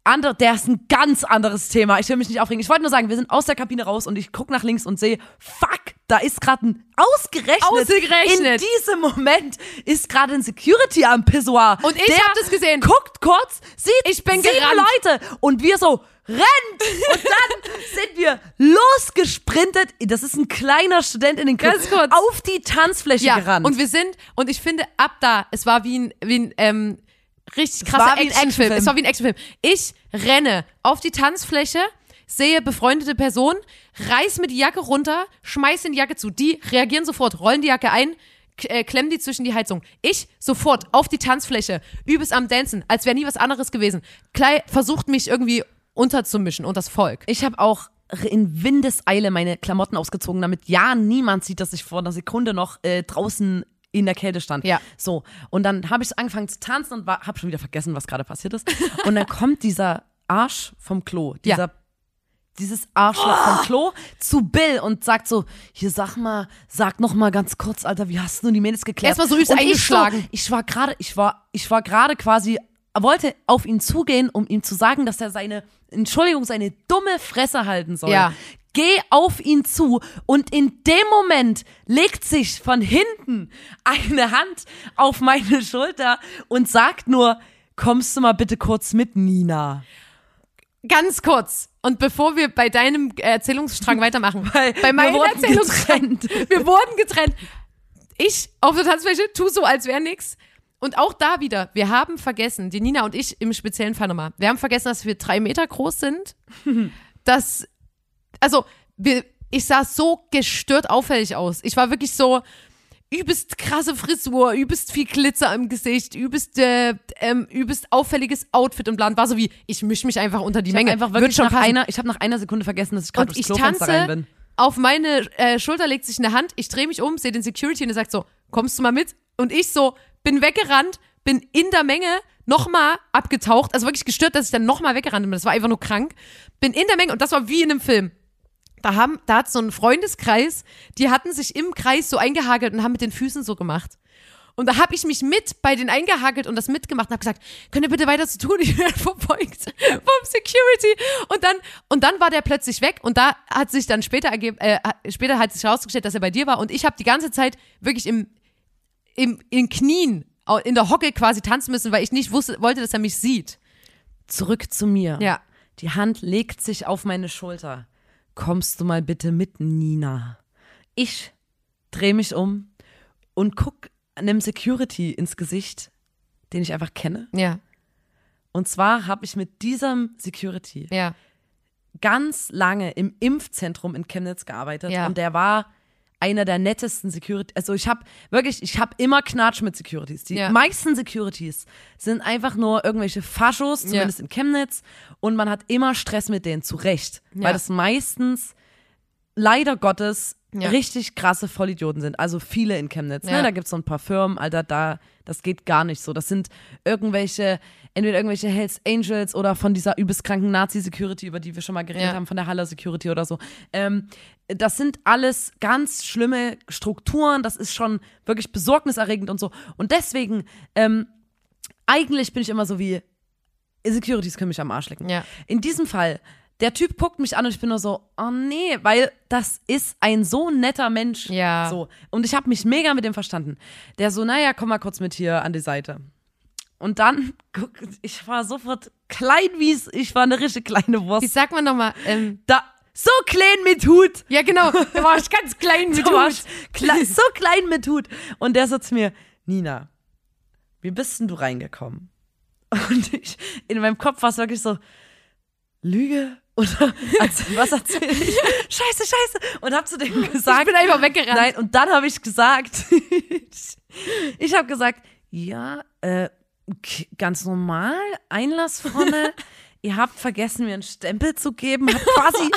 andere, der ist ein ganz anderes Thema. Ich will mich nicht aufregen. Ich wollte nur sagen, wir sind aus der Kabine raus und ich gucke nach links und sehe, fuck, da ist gerade ein ausgerechnet. Ausgerechnet. In diesem Moment ist gerade ein Security am Pissoir. Und ich Der hab das gesehen. Guckt kurz, sieht Ich bin sieben gerannt. Leute und wir so rennt und dann sind wir losgesprintet. Das ist ein kleiner Student in den Club Ganz kurz. auf die Tanzfläche Ja, gerannt. und wir sind, und ich finde, ab da, es war wie ein, wie ein ähm, richtig krasser Actionfilm. Actionfilm. Es war wie ein Actionfilm. Ich renne auf die Tanzfläche, sehe befreundete Person, reiß mir die Jacke runter, schmeiß in die Jacke zu. Die reagieren sofort, rollen die Jacke ein, äh, klemmen die zwischen die Heizung. Ich sofort auf die Tanzfläche, übes am Dancen, als wäre nie was anderes gewesen. Klei versucht mich irgendwie unterzumischen und das Volk. Ich habe auch in Windeseile meine Klamotten ausgezogen, damit ja niemand sieht, dass ich vor einer Sekunde noch äh, draußen in der Kälte stand. Ja. So. Und dann habe ich angefangen zu tanzen und habe schon wieder vergessen, was gerade passiert ist. Und dann kommt dieser Arsch vom Klo, dieser Ja. Dieses Arschloch vom Klo zu Bill und sagt so, hier sag mal, sag noch mal ganz kurz, Alter, wie hast du die Mädels geklärt? Erstmal so übelst eingeschlagen. Ich, so, ich war gerade, ich war, ich war gerade quasi, wollte auf ihn zugehen, um ihm zu sagen, dass er seine, Entschuldigung, seine dumme Fresse halten soll. Ja. Geh auf ihn zu und in dem Moment legt sich von hinten eine Hand auf meine Schulter und sagt nur, kommst du mal bitte kurz mit, Nina? Ganz kurz. Und bevor wir bei deinem Erzählungsstrang weitermachen, Weil bei wir meinem wurden Erzählungsstrang, getrennt. wir wurden getrennt. Ich auf der Tanzfläche tu so, als wäre nix. Und auch da wieder, wir haben vergessen, die Nina und ich im speziellen Fall nochmal, wir haben vergessen, dass wir drei Meter groß sind. dass, also, wir, ich sah so gestört auffällig aus. Ich war wirklich so, übelst krasse Frisur, übelst viel Glitzer im Gesicht, übelst, äh, ähm, übelst auffälliges Outfit und Plan. War so wie, ich misch mich einfach unter die Ich Menge. einfach Wird wirklich schon nach passen. einer, ich habe nach einer Sekunde vergessen, dass ich gerade durchs ich Klofenster rein tanze, bin. auf meine äh, Schulter legt sich eine Hand, ich drehe mich um, sehe den Security und er sagt so, kommst du mal mit? Und ich so, bin weggerannt, bin in der Menge nochmal abgetaucht, also wirklich gestört, dass ich dann nochmal weggerannt bin, das war einfach nur krank, bin in der Menge und das war wie in einem Film. Da, haben, da hat so ein Freundeskreis, die hatten sich im Kreis so eingehagelt und haben mit den Füßen so gemacht. Und da habe ich mich mit bei den eingehagelt und das mitgemacht und habe gesagt, könnt ihr bitte weiter zu tun? Ich werde verfolgt vom Security. Und dann, und dann war der plötzlich weg und da hat sich dann später ergeben, äh, später hat sich herausgestellt, dass er bei dir war und ich habe die ganze Zeit wirklich im, im, in Knien, in der Hocke quasi tanzen müssen, weil ich nicht wusste, wollte, dass er mich sieht. Zurück zu mir. Ja. Die Hand legt sich auf meine Schulter. Kommst du mal bitte mit, Nina? Ich drehe mich um und guck einem Security ins Gesicht, den ich einfach kenne. Ja, Und zwar habe ich mit diesem Security ja. ganz lange im Impfzentrum in Chemnitz gearbeitet Ja. und der war einer der nettesten Security. Also ich habe wirklich, ich habe immer Knatsch mit Securities. Die Ja. meisten Securities sind einfach nur irgendwelche Faschos, zumindest in Chemnitz, und man hat immer Stress mit denen, zu Recht, Ja. weil das meistens leider Gottes Ja. richtig krasse Vollidioten sind. Also viele in Chemnitz. Ne? Ja. Da gibt es so ein paar Firmen, Alter, da, das geht gar nicht so. Das sind irgendwelche, entweder irgendwelche Hells Angels oder von dieser übelst kranken Nazi-Security, über die wir schon mal geredet Ja. haben, von der Haller Security oder so. Ähm, das sind alles ganz schlimme Strukturen. Das ist schon wirklich besorgniserregend und so. Und deswegen, ähm, eigentlich bin ich immer so wie, Securities können mich am Arsch lecken. In diesem Fall, der Typ guckt mich an und ich bin nur so, oh nee, weil das ist ein so netter Mensch. Ja. So. Und ich habe mich mega mit dem verstanden. Der so, naja, komm mal kurz mit hier an die Seite. Und dann, guck, ich war sofort klein wie es, ich war eine richtig kleine Wie Wurst. sagt man nochmal? Ähm, Da, so klein mit Hut. ja, genau. Da war ich ganz klein mit Hut. kle so klein mit Hut. Und der so zu mir, Nina, wie bist denn du reingekommen? Und ich, in meinem Kopf war es wirklich so, Lüge? Als, was erzähl ich? Scheiße, scheiße. Und hab zu dem gesagt. Ich bin einfach weggerannt. Nein, und dann habe ich gesagt, ich, habe gesagt, ja, äh, ganz normal, Einlass vorne. Ihr habt vergessen, mir einen Stempel zu geben, habt quasi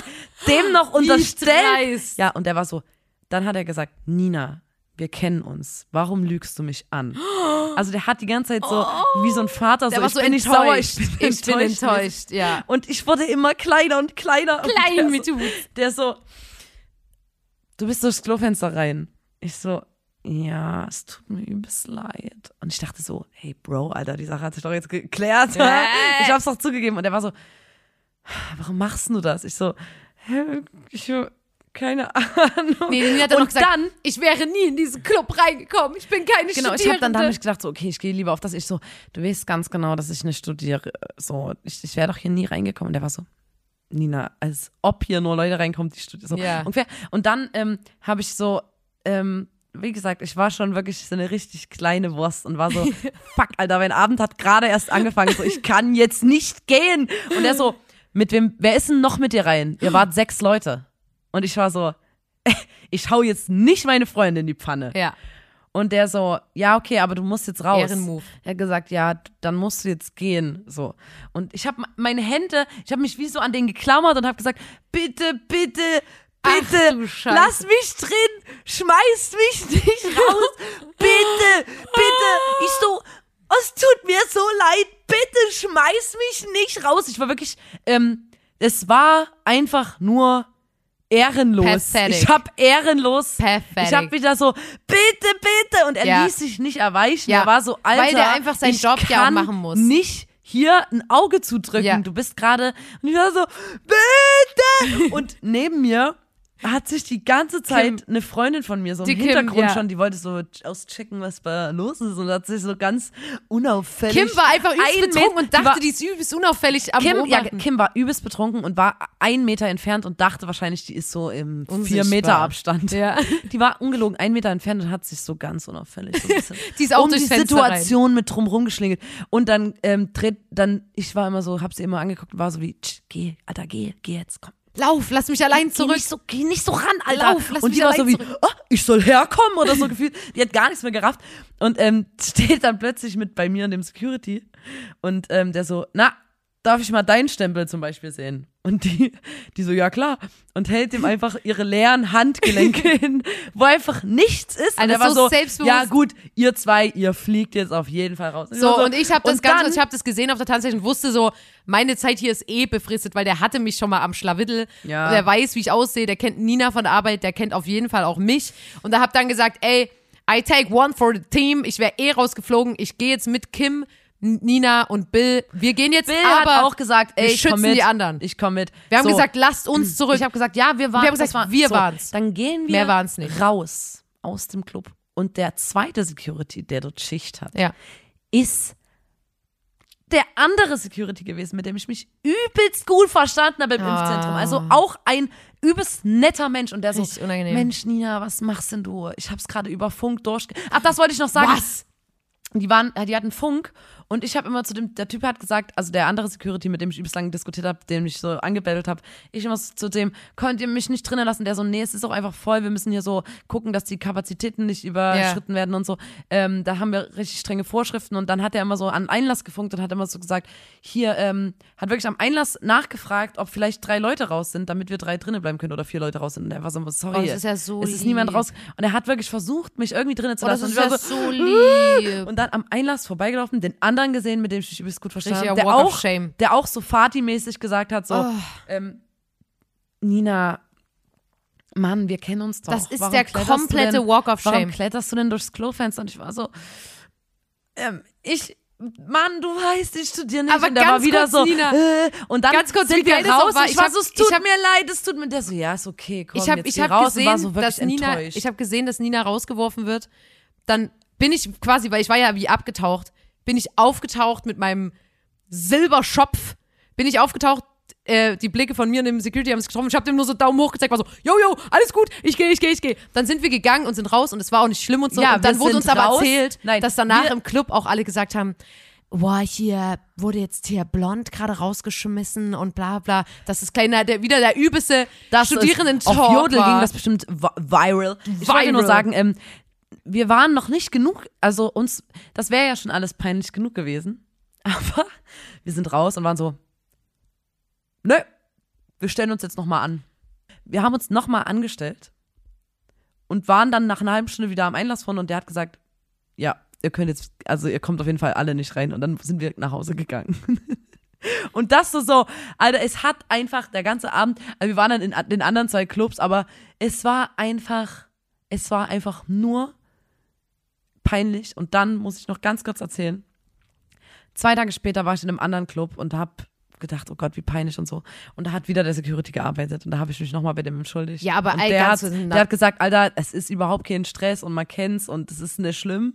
dem noch unterstellt. Ja, und der war so, dann hat er gesagt, Nina, wir kennen uns. Warum lügst du mich an? Also der hat die ganze Zeit so, wie so ein Vater, so, war ich so bin enttäuscht. sauer, ich bin Ich bin enttäuscht. enttäuscht, ja. Und ich wurde immer kleiner und kleiner. und Klein der mit so, Hut. Der so, du bist durchs Klofenster rein. Ich so, ja, es tut mir übelst leid. Und ich dachte so, hey Bro, Alter, die Sache hat sich doch jetzt geklärt. Äh. Ich hab's doch zugegeben. Und er war so, warum machst du das? Ich so, ich keine Ahnung. Nee, Nina hat dann und noch gesagt, dann, ich wäre nie in diesen Club reingekommen. Ich bin keine genau, ich Studierende. habe dann damit gedacht, so, okay, ich gehe lieber auf das. Ich so, du weißt ganz genau, dass ich nicht studiere. So, ich, ich wäre doch hier nie reingekommen. Und der war so, Nina, als ob hier nur Leute reinkommen, die studieren. So, Ja. ungefähr. Und dann ähm, habe ich so, ähm, wie gesagt, ich war schon wirklich so eine richtig kleine Wurst und war so, fuck, Alter, mein Abend hat gerade erst angefangen. So, ich kann jetzt nicht gehen. Und er so, mit wem, wer ist denn noch mit dir rein? Ihr wart sechs Leute. Und ich war so, ich hau jetzt nicht meine Freundin in die Pfanne. ja. Und der so, ja, okay, aber du musst jetzt raus. Ehrenmove. Er hat gesagt, ja, dann musst du jetzt gehen. So. Und ich habe meine Hände, ich habe mich wie so an den geklammert und habe gesagt, bitte, bitte, Ach, bitte, du Scheiße. lass mich drin, schmeiß mich nicht raus, bitte, bitte. Ich so, es tut mir so leid, bitte schmeiß mich nicht raus. Ich war wirklich, ähm, es war einfach nur ehrenlos. Pathetic. Ich habe ehrenlos. Pathetic. Ich habe wieder so, bitte, bitte. Und er Ja. ließ sich nicht erweichen. Ja, Er war so, Alter, weil der einfach seinen Job ja auch machen muss. nicht hier ein Auge zudrücken. Ja. Du bist gerade, und ich war so, bitte. und neben mir hat sich die ganze Zeit eine Freundin von mir so im Die Kim, Hintergrund ja. schon, die wollte so auschecken, was da los ist und hat sich so ganz unauffällig. Kim war einfach übelst betrunken und dachte, war, die ist übelst unauffällig am Kim, ja. Kim war übelst betrunken und war einen Meter entfernt und dachte wahrscheinlich, die ist so im vier. Meter Abstand. Ja. Die war ungelogen einen Meter entfernt und hat sich so ganz unauffällig so Die ist auch um die durchs Fenster rein. Situation mit drum rumgeschlingelt. Und dann ähm, dreht, dann, ich war immer so, hab sie immer angeguckt und war so wie, geh, Alter, geh, geh jetzt, komm. Lauf, lass mich allein Geh zurück. nicht, so, geh nicht so ran, Alter. Lauf, lass und mich die war so wie, oh, ich soll herkommen oder so gefühlt. Die hat gar nichts mehr gerafft. Und ähm, steht dann plötzlich mit bei mir in dem Security. Und ähm, der so, na, darf ich mal deinen Stempel zum Beispiel sehen? Und die, die so, ja klar. Und hält ihm einfach ihre leeren Handgelenke hin, wo einfach nichts ist. Und Alter, er war so so, ja gut, ihr zwei, ihr fliegt jetzt auf jeden Fall raus. So, war und ich habe das und Ganze, ich habe das gesehen auf der Tanzfläche und wusste so, meine Zeit hier ist eh befristet, weil der hatte mich schon mal am Schlawiddel. Ja. Und der weiß, wie ich aussehe, der kennt Nina von der Arbeit, der kennt auf jeden Fall auch mich. Und da hab dann gesagt, ey, I take one for the team. Ich wäre eh rausgeflogen. Ich gehe jetzt mit Kim, Nina und Bill. Wir gehen jetzt Bill aber hat auch gesagt, ey, ich komm schützen mit. die anderen. Ich komme mit. Wir haben so. gesagt, lasst uns zurück. Ich habe gesagt, ja, wir waren. Wir haben gesagt, war, wir so, waren's. Dann gehen wir Mehr waren's nicht. raus aus dem Club. Und der zweite Security, der dort Schicht hat, ja. ist der andere Security gewesen, mit dem ich mich übelst gut verstanden habe im Ah. Impfzentrum. Also auch ein übelst netter Mensch. Und der so, unangenehm. Mensch, Nina, was machst denn du? Ich hab's gerade über Funk durchge... Ach, das wollte ich noch sagen. Was? Die waren, die hatten Funk und ich habe immer zu dem, der Typ hat gesagt, also der andere Security, mit dem ich übelst lange diskutiert habe, den ich so angebettelt habe, ich immer so zu dem, könnt ihr mich nicht drinnen lassen? Der so, nee, es ist auch einfach voll, wir müssen hier so gucken, dass die Kapazitäten nicht überschritten werden und so. Ähm, da haben wir richtig strenge Vorschriften und dann hat er immer so an Einlass gefunkt und hat immer so gesagt, hier, ähm, hat wirklich am Einlass nachgefragt, ob vielleicht drei Leute raus sind, damit wir drei drinnen bleiben können oder vier Leute raus sind. Und er war so, sorry, Oh, ist ja so es ist niemand lieb. raus. Und er hat wirklich versucht, mich irgendwie drinnen zu Oh, das lassen. ist ja war so lieb. und dann am Einlass vorbeigelaufen, den anderen gesehen, mit dem ich übelst gut verstanden habe. Der auch, der auch so Fati-mäßig gesagt hat, so, Oh. ähm, Nina, Mann, wir kennen uns doch. Das ist Warum der komplette denn, Walk of Warum Shame. kletterst du denn durchs Klofenster? Und ich war so, ähm, ich, Mann, du weißt, ich studiere nicht. Aber und der war wieder kurz, so, Nina, äh, und dann ganz kurz, sind wir raus. war. Ich, Ich war hab- so, es ich tut hab- mir leid, es tut mir. Der so, ja, ist okay, komm, ich habe jetzt ich hab raus gesehen, so wirklich dass Nina, enttäuscht. ich habe gesehen, dass Nina rausgeworfen wird. Dann bin ich quasi, weil ich war ja wie abgetaucht, bin ich aufgetaucht mit meinem Silberschopf, bin ich aufgetaucht. Äh, die Blicke von mir und dem Security haben es getroffen. Ich habe dem nur so Daumen hoch gezeigt, war so, yo, yo, alles gut, ich gehe, ich gehe, ich gehe. Dann sind wir gegangen und sind raus und es war auch nicht schlimm und so. Ja, und dann wurde uns aber raus. erzählt, Nein, dass danach wir- im Club auch alle gesagt haben, boah, hier wurde jetzt hier blond gerade rausgeschmissen und bla bla. Das ist kleiner, der, wieder der übelste das studierenden Auf Jodel war. ging das bestimmt vi- viral. Ich wollte nur sagen, ähm, wir waren noch nicht genug, also uns, das wäre ja schon alles peinlich genug gewesen. Aber wir sind raus und waren so, nö, wir stellen uns jetzt nochmal an. Wir haben uns nochmal angestellt und waren dann nach einer halben Stunde wieder am Einlass von und der hat gesagt, ja, ihr könnt jetzt, also ihr kommt auf jeden Fall alle nicht rein und dann sind wir nach Hause gegangen. Und das so, so, Alter, es hat einfach der ganze Abend, also wir waren dann in den anderen zwei Clubs, aber es war einfach, es war einfach nur peinlich. Und dann muss ich noch ganz kurz erzählen. Zwei Tage später war ich in einem anderen Club und hab gedacht, oh Gott, wie peinlich und so. Und da hat wieder der Security gearbeitet und da habe ich mich nochmal bei dem entschuldigt. Ja, aber und der, hat, der hat gesagt, Alter, es ist überhaupt kein Stress und man kennt's und es ist nicht schlimm.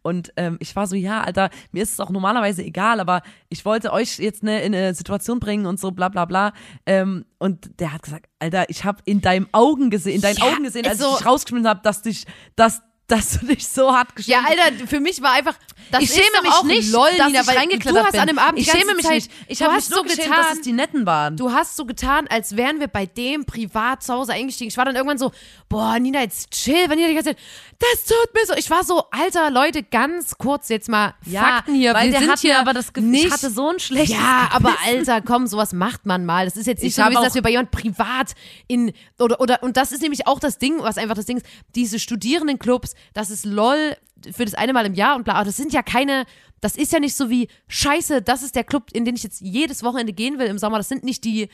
Und ähm, ich war so, ja, Alter, mir ist es auch normalerweise egal, aber ich wollte euch jetzt ne, in eine Situation bringen und so, bla bla bla. Ähm, und der hat gesagt, Alter, ich habe in deinen Augen gesehen, in deinen Ja, Augen gesehen, als also- ich dich rausgeschmissen habe, dass dich, dass, dass du dich so hart Ja, geschämt Alter, für mich war einfach. Das ich schäme mich auch nicht, lol, dass Nina, ich reingeklettert du hast bin. an dem Abend ich schäme mich Zeit, nicht. Ich habe mich hast so geschämt, getan, dass es die Netten waren. Du hast so getan, als wären wir bei dem privat zu Hause eingestiegen. Ich war dann irgendwann so, boah, Nina, jetzt chill, wenn ihr die ganze Zeit, das tut mir so. Ich war so, Alter, Leute, ganz kurz jetzt mal Fakten hier. weil wir der sind hier aber das Gefühl, nicht, ich hatte so ein schlechtes Ja, aber. Alter, komm, sowas macht man mal. Das ist jetzt nicht Ich so gewesen, dass wir bei jemand privat in oder oder und das ist nämlich auch das Ding, was einfach das Ding ist. Diese Studierendenclubs, das ist lol für das eine Mal im Jahr und bla. Aber das sind ja keine. Das ist ja nicht so wie Scheiße. Das ist der Club, in den ich jetzt jedes Wochenende gehen will im Sommer. Das sind nicht die.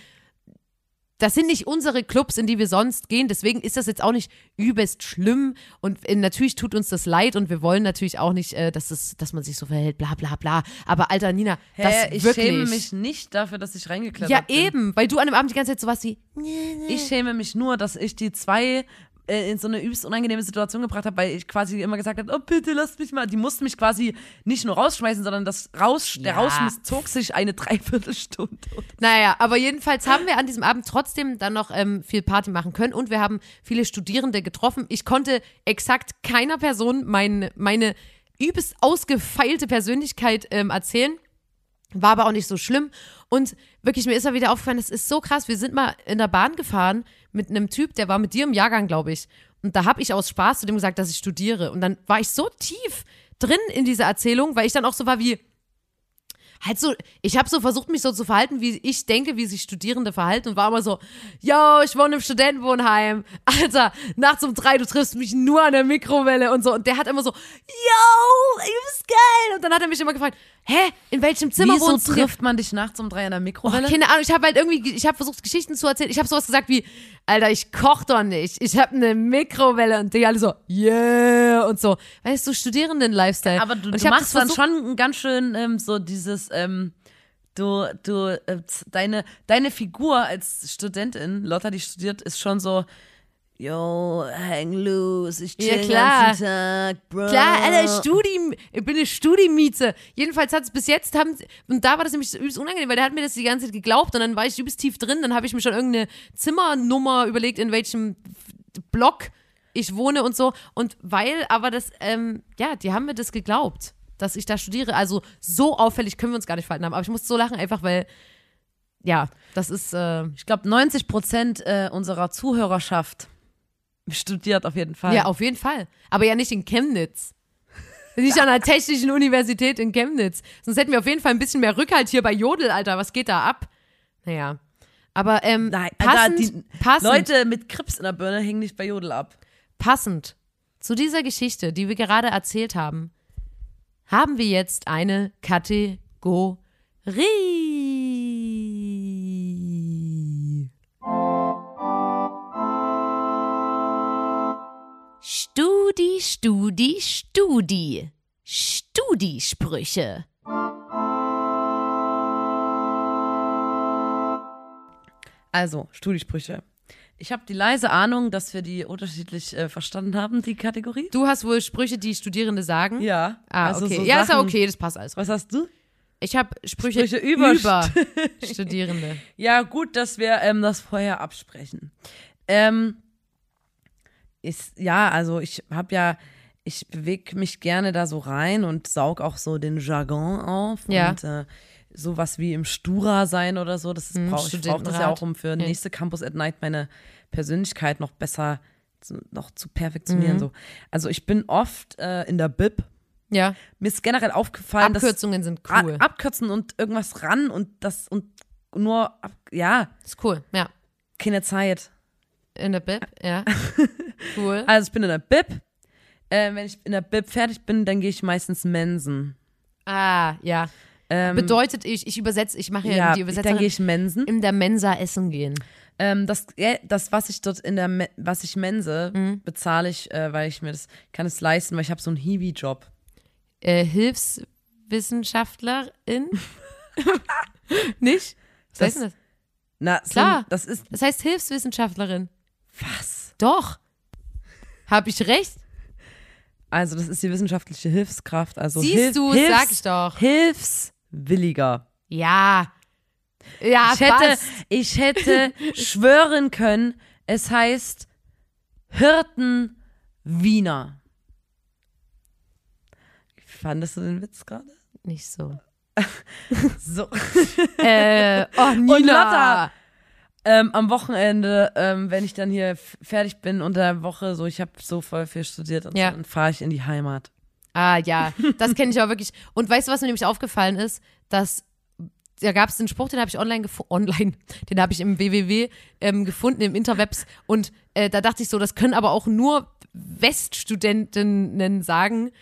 Das sind nicht unsere Clubs, in die wir sonst gehen. Deswegen ist das jetzt auch nicht übelst schlimm. Und äh, natürlich tut uns das leid und wir wollen natürlich auch nicht, äh, dass, es, dass man sich so verhält, bla bla bla. Aber Alter, Nina, das Hä, ich wirklich. schäme mich nicht dafür, dass ich reingeklettert Ja, bin. eben, weil du an dem Abend die ganze Zeit sowas wie. Ich schäme mich nur, dass ich die zwei in so eine übelst unangenehme Situation gebracht habe, weil ich quasi immer gesagt habe, oh bitte lasst mich mal. Die mussten mich quasi nicht nur rausschmeißen, sondern das raus, der Ja. Rausschmiss zog sich eine Dreiviertelstunde. Naja, aber jedenfalls haben wir an diesem Abend trotzdem dann noch ähm, viel Party machen können und wir haben viele Studierende getroffen. Ich konnte exakt keiner Person mein, meine übelst ausgefeilte Persönlichkeit ähm, erzählen. War aber auch nicht so schlimm. Und wirklich, mir ist ja wieder aufgefallen, das ist so krass. Wir sind mal in der Bahn gefahren mit einem Typ, der war mit dir im Jahrgang, glaube ich. Und da habe ich aus Spaß zu dem gesagt, dass ich studiere. Und dann war ich so tief drin in dieser Erzählung, weil ich dann auch so war wie, halt so, ich habe so versucht, mich so zu verhalten, wie ich denke, wie sich Studierende verhalten und war immer so, yo, ich wohne im Studentenwohnheim. Alter, nachts um drei, du triffst mich nur an der Mikrowelle und so. Und der hat immer so, yo, ist geil. Und dann hat er mich immer gefragt, hä, in welchem Zimmer Wieso wohnst du? trifft man dich nachts um drei an der Oh, Mikrowelle? keine Ahnung, ich habe halt irgendwie, ich habe versucht, Geschichten zu erzählen. Ich habe sowas gesagt wie, Alter, ich koch doch nicht. Ich habe eine Mikrowelle und die alle so, yeah und so. Weißt du, Studierenden-Lifestyle. Aber du, du machst dann schon ganz schön ähm, so dieses, ähm, du, du, äh, deine, deine Figur als Studentin, Lotta, die studiert, ist schon so, yo, hang loose, ich chill Ja, den klar. ganzen Tag, bro. Klar, Alter, Studi, ich bin eine Studimiete. Jedenfalls hat es bis jetzt, haben, und da war das nämlich übelst unangenehm, weil der hat mir das die ganze Zeit geglaubt und dann war ich übelst tief drin, dann habe ich mir schon irgendeine Zimmernummer überlegt, in welchem Block ich wohne und so. Und weil aber das, ähm, ja, die haben mir das geglaubt, dass ich da studiere. Also so auffällig können wir uns gar nicht verhalten haben. Aber ich musste so lachen, einfach weil, ja, das ist, äh, Ich glaube, 90 Prozent äh, unserer Zuhörerschaft studiert auf jeden Fall. ja, auf jeden Fall. Aber ja nicht in Chemnitz. Nicht an der Technischen Universität in Chemnitz. Sonst hätten wir auf jeden Fall ein bisschen mehr Rückhalt hier bei Jodel, Alter. Was geht da ab? Naja. Aber ähm, Nein, passend, Alter, die passend, Leute mit Krips in der Birne hängen nicht bei Jodel ab. Passend zu dieser Geschichte, die wir gerade erzählt haben, haben wir jetzt eine Kategorie. Studi, Studi, Studi. Studisprüche. Also, Studisprüche. Ich habe die leise Ahnung, dass wir die unterschiedlich äh, verstanden haben, die Kategorie. Du hast wohl Sprüche, die Studierende sagen. Ja. Ah, also okay. so ja, ist ja Sachen- okay, das passt alles. Was hast du? Ich habe Sprüche, Sprüche über über Studierende. Ja, gut, dass wir ähm, das vorher absprechen. Ähm, ist, ja, also ich habe ja, ich bewege mich gerne da so rein und saug auch so den Jargon auf. Ja. Und äh, sowas wie im Stura sein oder so, das ist, Hm, brauch, ich brauche das ja auch, um für nächste Campus at Night meine Persönlichkeit noch besser zu, noch zu perfektionieren. Mhm. So. Also ich bin oft äh, in der Bib. Ja, Mir ist generell aufgefallen, dass Abkürzungen sind Ra- cool. abkürzen und irgendwas ran und das und nur ab, ja, ist cool, ja. keine Zeit. In der Bib, ja. Cool. Also ich bin in der Bib. Äh, wenn ich in der Bib fertig bin, dann gehe ich meistens Mensen. Ah, ja. Ähm, Bedeutet ich, ich übersetze, ich mache ja, ja, die dann Übersetzung. gehe ich Mensen. in der Mensa essen gehen. Ähm, das, ja, das, was ich dort in der, Me was ich mense, Mhm. bezahle ich, äh, weil ich mir das, kann es leisten, weil ich habe so einen Hiwi-Job. Äh, Hilfswissenschaftlerin? Nicht? Was Das- heißt denn das? Na, so, Klar. das ist, Das heißt Hilfswissenschaftlerin. was? Doch. Hab ich recht? Also das ist die wissenschaftliche Hilfskraft. Also Siehst Hilf, du, Hilfs, sag ich doch. Hilfswilliger. Ja. Ja, Ich hätte, fast. ich hätte schwören können, es heißt Hirten Wiener. Fandest du den Witz gerade? Nicht so. So. äh, oh, Nina. Und Lotta. Ähm, am Wochenende, ähm, wenn ich dann hier fertig bin unter der Woche, so ich habe so voll viel studiert und Ja. so, dann fahre ich in die Heimat. Ah, ja. Das kenne ich auch wirklich. Und weißt du, was mir nämlich aufgefallen ist? Dass da gab es einen Spruch, den habe ich online gefunden, online, den habe ich im WWW ähm, gefunden, im Interwebs. Und äh, da dachte ich so, das können aber auch nur Weststudentinnen sagen.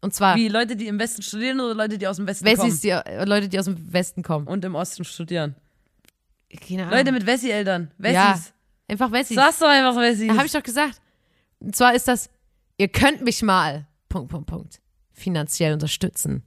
Und zwar Wie Leute, die im Westen studieren oder Leute, die aus dem Westen Wessis, kommen die, äh, Leute, die aus dem Westen kommen. und im Osten studieren? Keine Ahnung. Leute mit Wessi-Eltern. Wessis. Ja, einfach Wessis. Sagst du einfach Wessis. Habe ich doch gesagt. Und zwar ist das, ihr könnt mich mal, Punkt, Punkt, Punkt, finanziell unterstützen.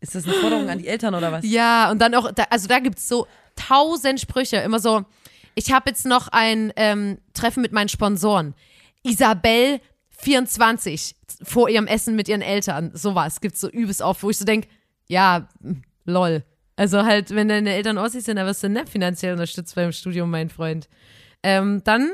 Ist das eine Forderung an die Eltern oder was? Ja, und dann auch, da, also da gibt's so tausend Sprüche, immer so, ich habe jetzt noch ein ähm, Treffen mit meinen Sponsoren. Isabel 24 vor ihrem Essen mit ihren Eltern. Sowas gibt's so übelst oft, wo ich so denk, ja, lol. Also halt, wenn deine Eltern Ossis sind, dann wirst du nicht finanziell unterstützt beim Studium, mein Freund. Ähm, dann,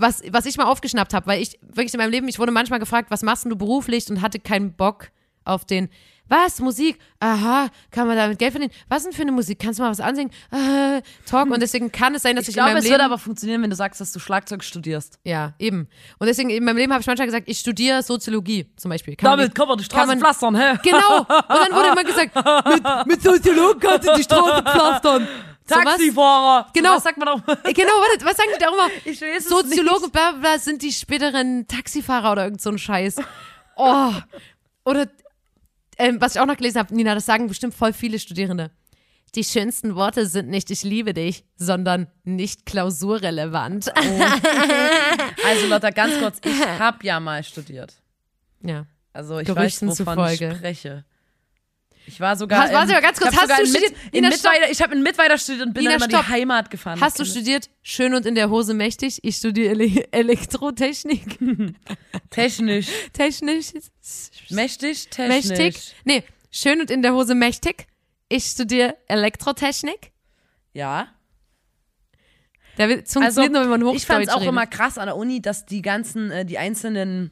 was, was ich mal aufgeschnappt habe, weil ich wirklich in meinem Leben, ich wurde manchmal gefragt, was machst du beruflich und hatte keinen Bock auf den, was, Musik? Aha, kann man damit Geld verdienen? Was denn für eine Musik? Kannst du mal was ansingen? Äh, Talk. Und deswegen kann es sein, dass ich, Ich glaube, in meinem es Leben würde aber funktionieren, wenn du sagst, dass du Schlagzeug studierst. ja, eben. Und deswegen in meinem Leben habe ich manchmal gesagt, ich studiere Soziologie zum Beispiel. Kann man Damit nicht- kann man die Straße man- pflastern, hä? Genau. Und dann wurde immer gesagt, mit, mit Soziologen kannst du die Straße pflastern. So was? Taxifahrer. Genau. Was sagt man doch? Äh, Genau, warte, was sagen die da immer? Ich weiß es Soziologen, bla, bla, bla, sind die späteren Taxifahrer oder irgend so ein Scheiß. Oh. Oder, ähm, was ich auch noch gelesen habe, Nina, das sagen bestimmt voll viele Studierende. Die schönsten Worte sind nicht ich liebe dich, sondern nicht klausurrelevant. Also Lotta, ganz kurz, ich habe ja mal studiert. Ja. Also ich Gerüchten weiß, wovon ich zufolge. spreche. Ich war sogar. Hast- warte im- mal ganz kurz, ich hast du in studiert? Mit, in Nina, ich habe in Mittweida studiert und bin Nina, dann stopp. die Heimat gefahren. Hast du studiert? Schön und in der Hose mächtig. Ich studiere Ele Elektrotechnik. Technisch. Technisch. Mächtig, technisch. Mächtig. Nee, schön und in der Hose mächtig. Ich studiere Elektrotechnik. Ja. Da wird, Also, funktioniert nur, wenn man Hochdeutsch ich fand es auch redet. immer krass an der Uni, dass die ganzen, äh, die einzelnen,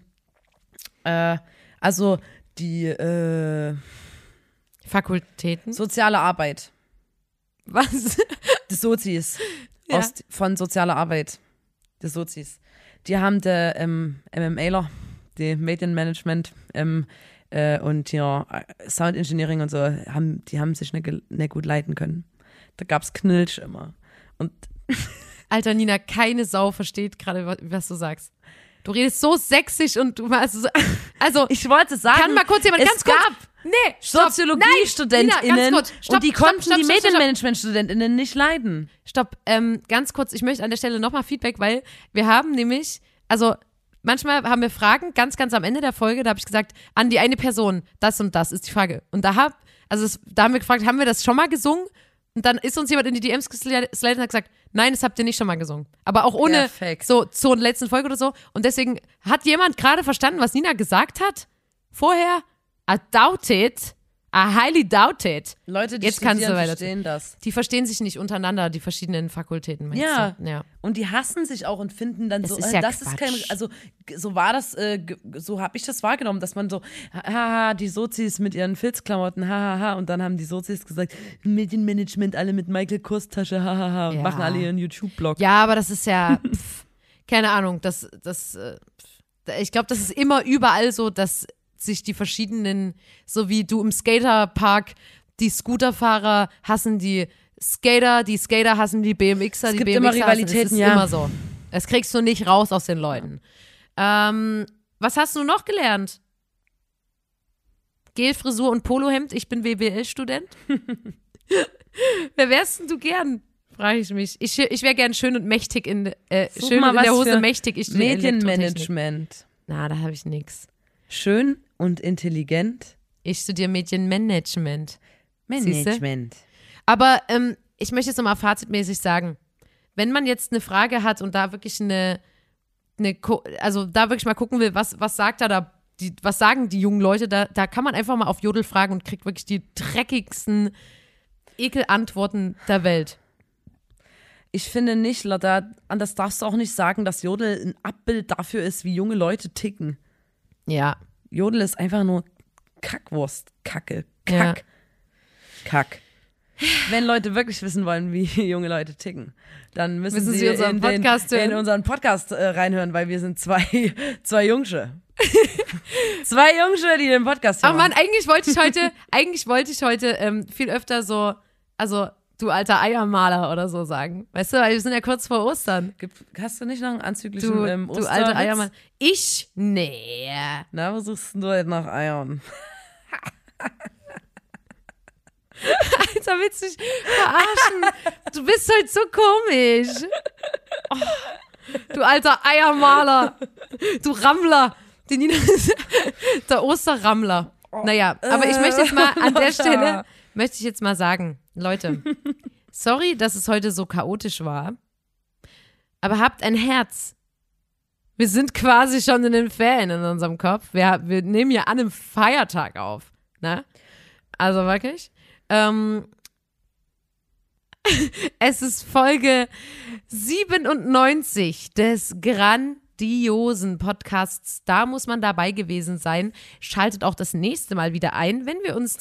äh, also die äh, Fakultäten. soziale Arbeit, Was? die Sozis Ja. aus, von sozialer Arbeit, die Sozis, die haben der ähm, MMAler, die Medienmanagement ähm, äh, und ja, Sound Engineering und so, haben, die haben sich nicht, nicht gut leiten können. Da gab's Knilch immer. Und Alter, Nina, keine Sau versteht gerade, wa- was du sagst. Du redest so sächsisch und du also, so- also ich wollte sagen, kann mal kurz jemand ganz kurz. Nee, SoziologiestudentInnen und die konnten stopp, die stopp, stopp. Medienmanagement-StudentInnen nicht leiden. Stopp, ähm, ganz kurz, ich möchte an der Stelle nochmal Feedback, weil wir haben nämlich, also manchmal haben wir Fragen, ganz, ganz am Ende der Folge, da habe ich gesagt, an die eine Person, das und das ist die Frage. Und da hab, also es, da haben wir gefragt, haben wir das schon mal gesungen? Und Und dann ist uns jemand in die DMs geslidet und hat gesagt, nein, das habt ihr nicht schon mal gesungen. Aber auch ohne Perfekt. so zur letzten Folge oder so. Und deswegen hat jemand gerade verstanden, was Nina gesagt hat? Vorher? I doubt it. I highly doubt it. Leute, die Jetzt kannst du weiter- verstehen das. Die verstehen sich nicht untereinander, die verschiedenen Fakultäten. meinst Ja. Du? ja. Und die hassen sich auch und finden dann Das so, ist äh, ja das ist kein, Quatsch. also so war das, äh, so habe ich das wahrgenommen, dass man so, haha, die Sozis mit ihren Filzklamotten, hahaha, und dann haben die Sozis gesagt, Medienmanagement, alle mit Michael Kors Tasche, hahaha, und Ja. machen alle ihren YouTube-Blog. Ja, aber das ist ja, pff, keine Ahnung, das, das, äh, pff, ich glaube, das ist immer überall so, dass sich die verschiedenen, so wie du im Skaterpark, die Scooterfahrer hassen die Skater, die Skater hassen die BMXer, Es die gibt immer BMXer hassen, das Rivalitäten, ist ja. immer so. Das kriegst du nicht raus aus den Leuten. Ähm, was hast du noch gelernt? Gelfrisur und Polohemd, ich bin WBL-Student. Wer wärst denn du gern? Frage ich mich. Ich, ich wäre gern schön und mächtig in, äh, schön in der Hose mächtig. Ich. Medienmanagement. Na, da habe ich nix. Schön und intelligent. Ich studiere Medienmanagement. Management. Aber ähm, ich möchte jetzt nochmal fazitmäßig sagen, wenn man jetzt eine Frage hat und da wirklich eine, eine also da wirklich mal gucken will, was, was sagt er da, die, was sagen die jungen Leute, da, da kann man einfach mal auf Jodel fragen und kriegt wirklich die dreckigsten Ekelantworten der Welt. Ich finde nicht, Lada, anders darfst du auch nicht sagen, dass Jodel ein Abbild dafür ist, wie junge Leute ticken. Ja. Jodel ist einfach nur Kackwurst, Kacke, Ja. Kack, Kack. Wenn Leute wirklich wissen wollen, wie junge Leute ticken, dann müssen, Müssen sie, sie unseren in, den, Podcast hören. in unseren Podcast äh, reinhören, weil wir sind zwei, zwei Jungsche. zwei Jungsche, die den Podcast hören. Ach man, eigentlich wollte ich heute, eigentlich wollte ich heute ähm, viel öfter so, also du alter Eiermaler oder so sagen. Weißt du, weil wir sind ja kurz vor Ostern. Hast du nicht noch einen anzüglichen Du, ähm, du alter Eiermaler. Ich? Nee. Na, wo suchst denn du jetzt nach Eiern? Alter, willst du mich verarschen? Du bist halt so komisch. Oh, du alter Eiermaler. Du Rammler. Die Nina der Osterrammler. Naja, aber ich möchte jetzt mal an der Stelle, möchte ich jetzt mal sagen, Leute, sorry, dass es heute so chaotisch war, aber habt ein Herz. Wir sind quasi schon in den Ferien in unserem Kopf. Wir, wir nehmen ja an einem Feiertag auf. Ne? Also wirklich. Ähm, es ist Folge 97 des grandiosen Podcasts. Da muss man dabei gewesen sein. Schaltet auch das nächste Mal wieder ein, wenn wir uns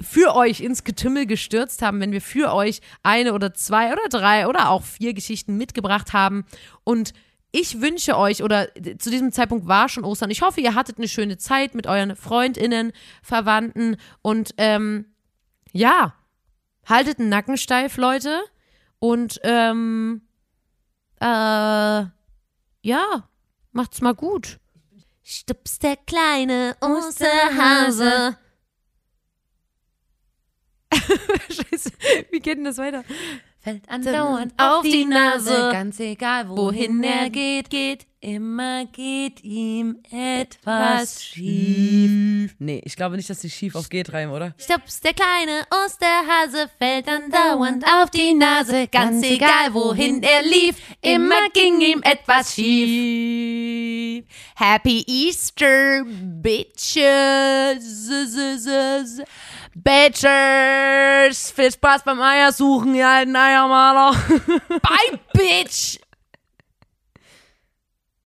für euch ins Getümmel gestürzt haben, wenn wir für euch eine oder zwei oder drei oder auch vier Geschichten mitgebracht haben. Und ich wünsche euch, oder zu diesem Zeitpunkt war schon Ostern, ich hoffe, ihr hattet eine schöne Zeit mit euren FreundInnen, Verwandten und ähm, ja, haltet den Nacken steif, Leute. Und ähm, äh, ja, macht's mal gut. Stups der kleine Osterhase. Scheiße, wie geht denn das weiter? Fällt andauernd auf die Nase. ganz egal Wohin er geht, geht. immer geht ihm etwas schief. Nee, ich glaube nicht, dass die schief auf geht reimen, oder? Stups, der kleine Osterhase fällt andauernd auf die Nase. Ganz egal, wohin er lief, immer ging ihm etwas schief. Happy Easter, Bitches. Bitches! Viel Spaß beim Eiersuchen, ihr alten Eiermaler. Bye, Bitch.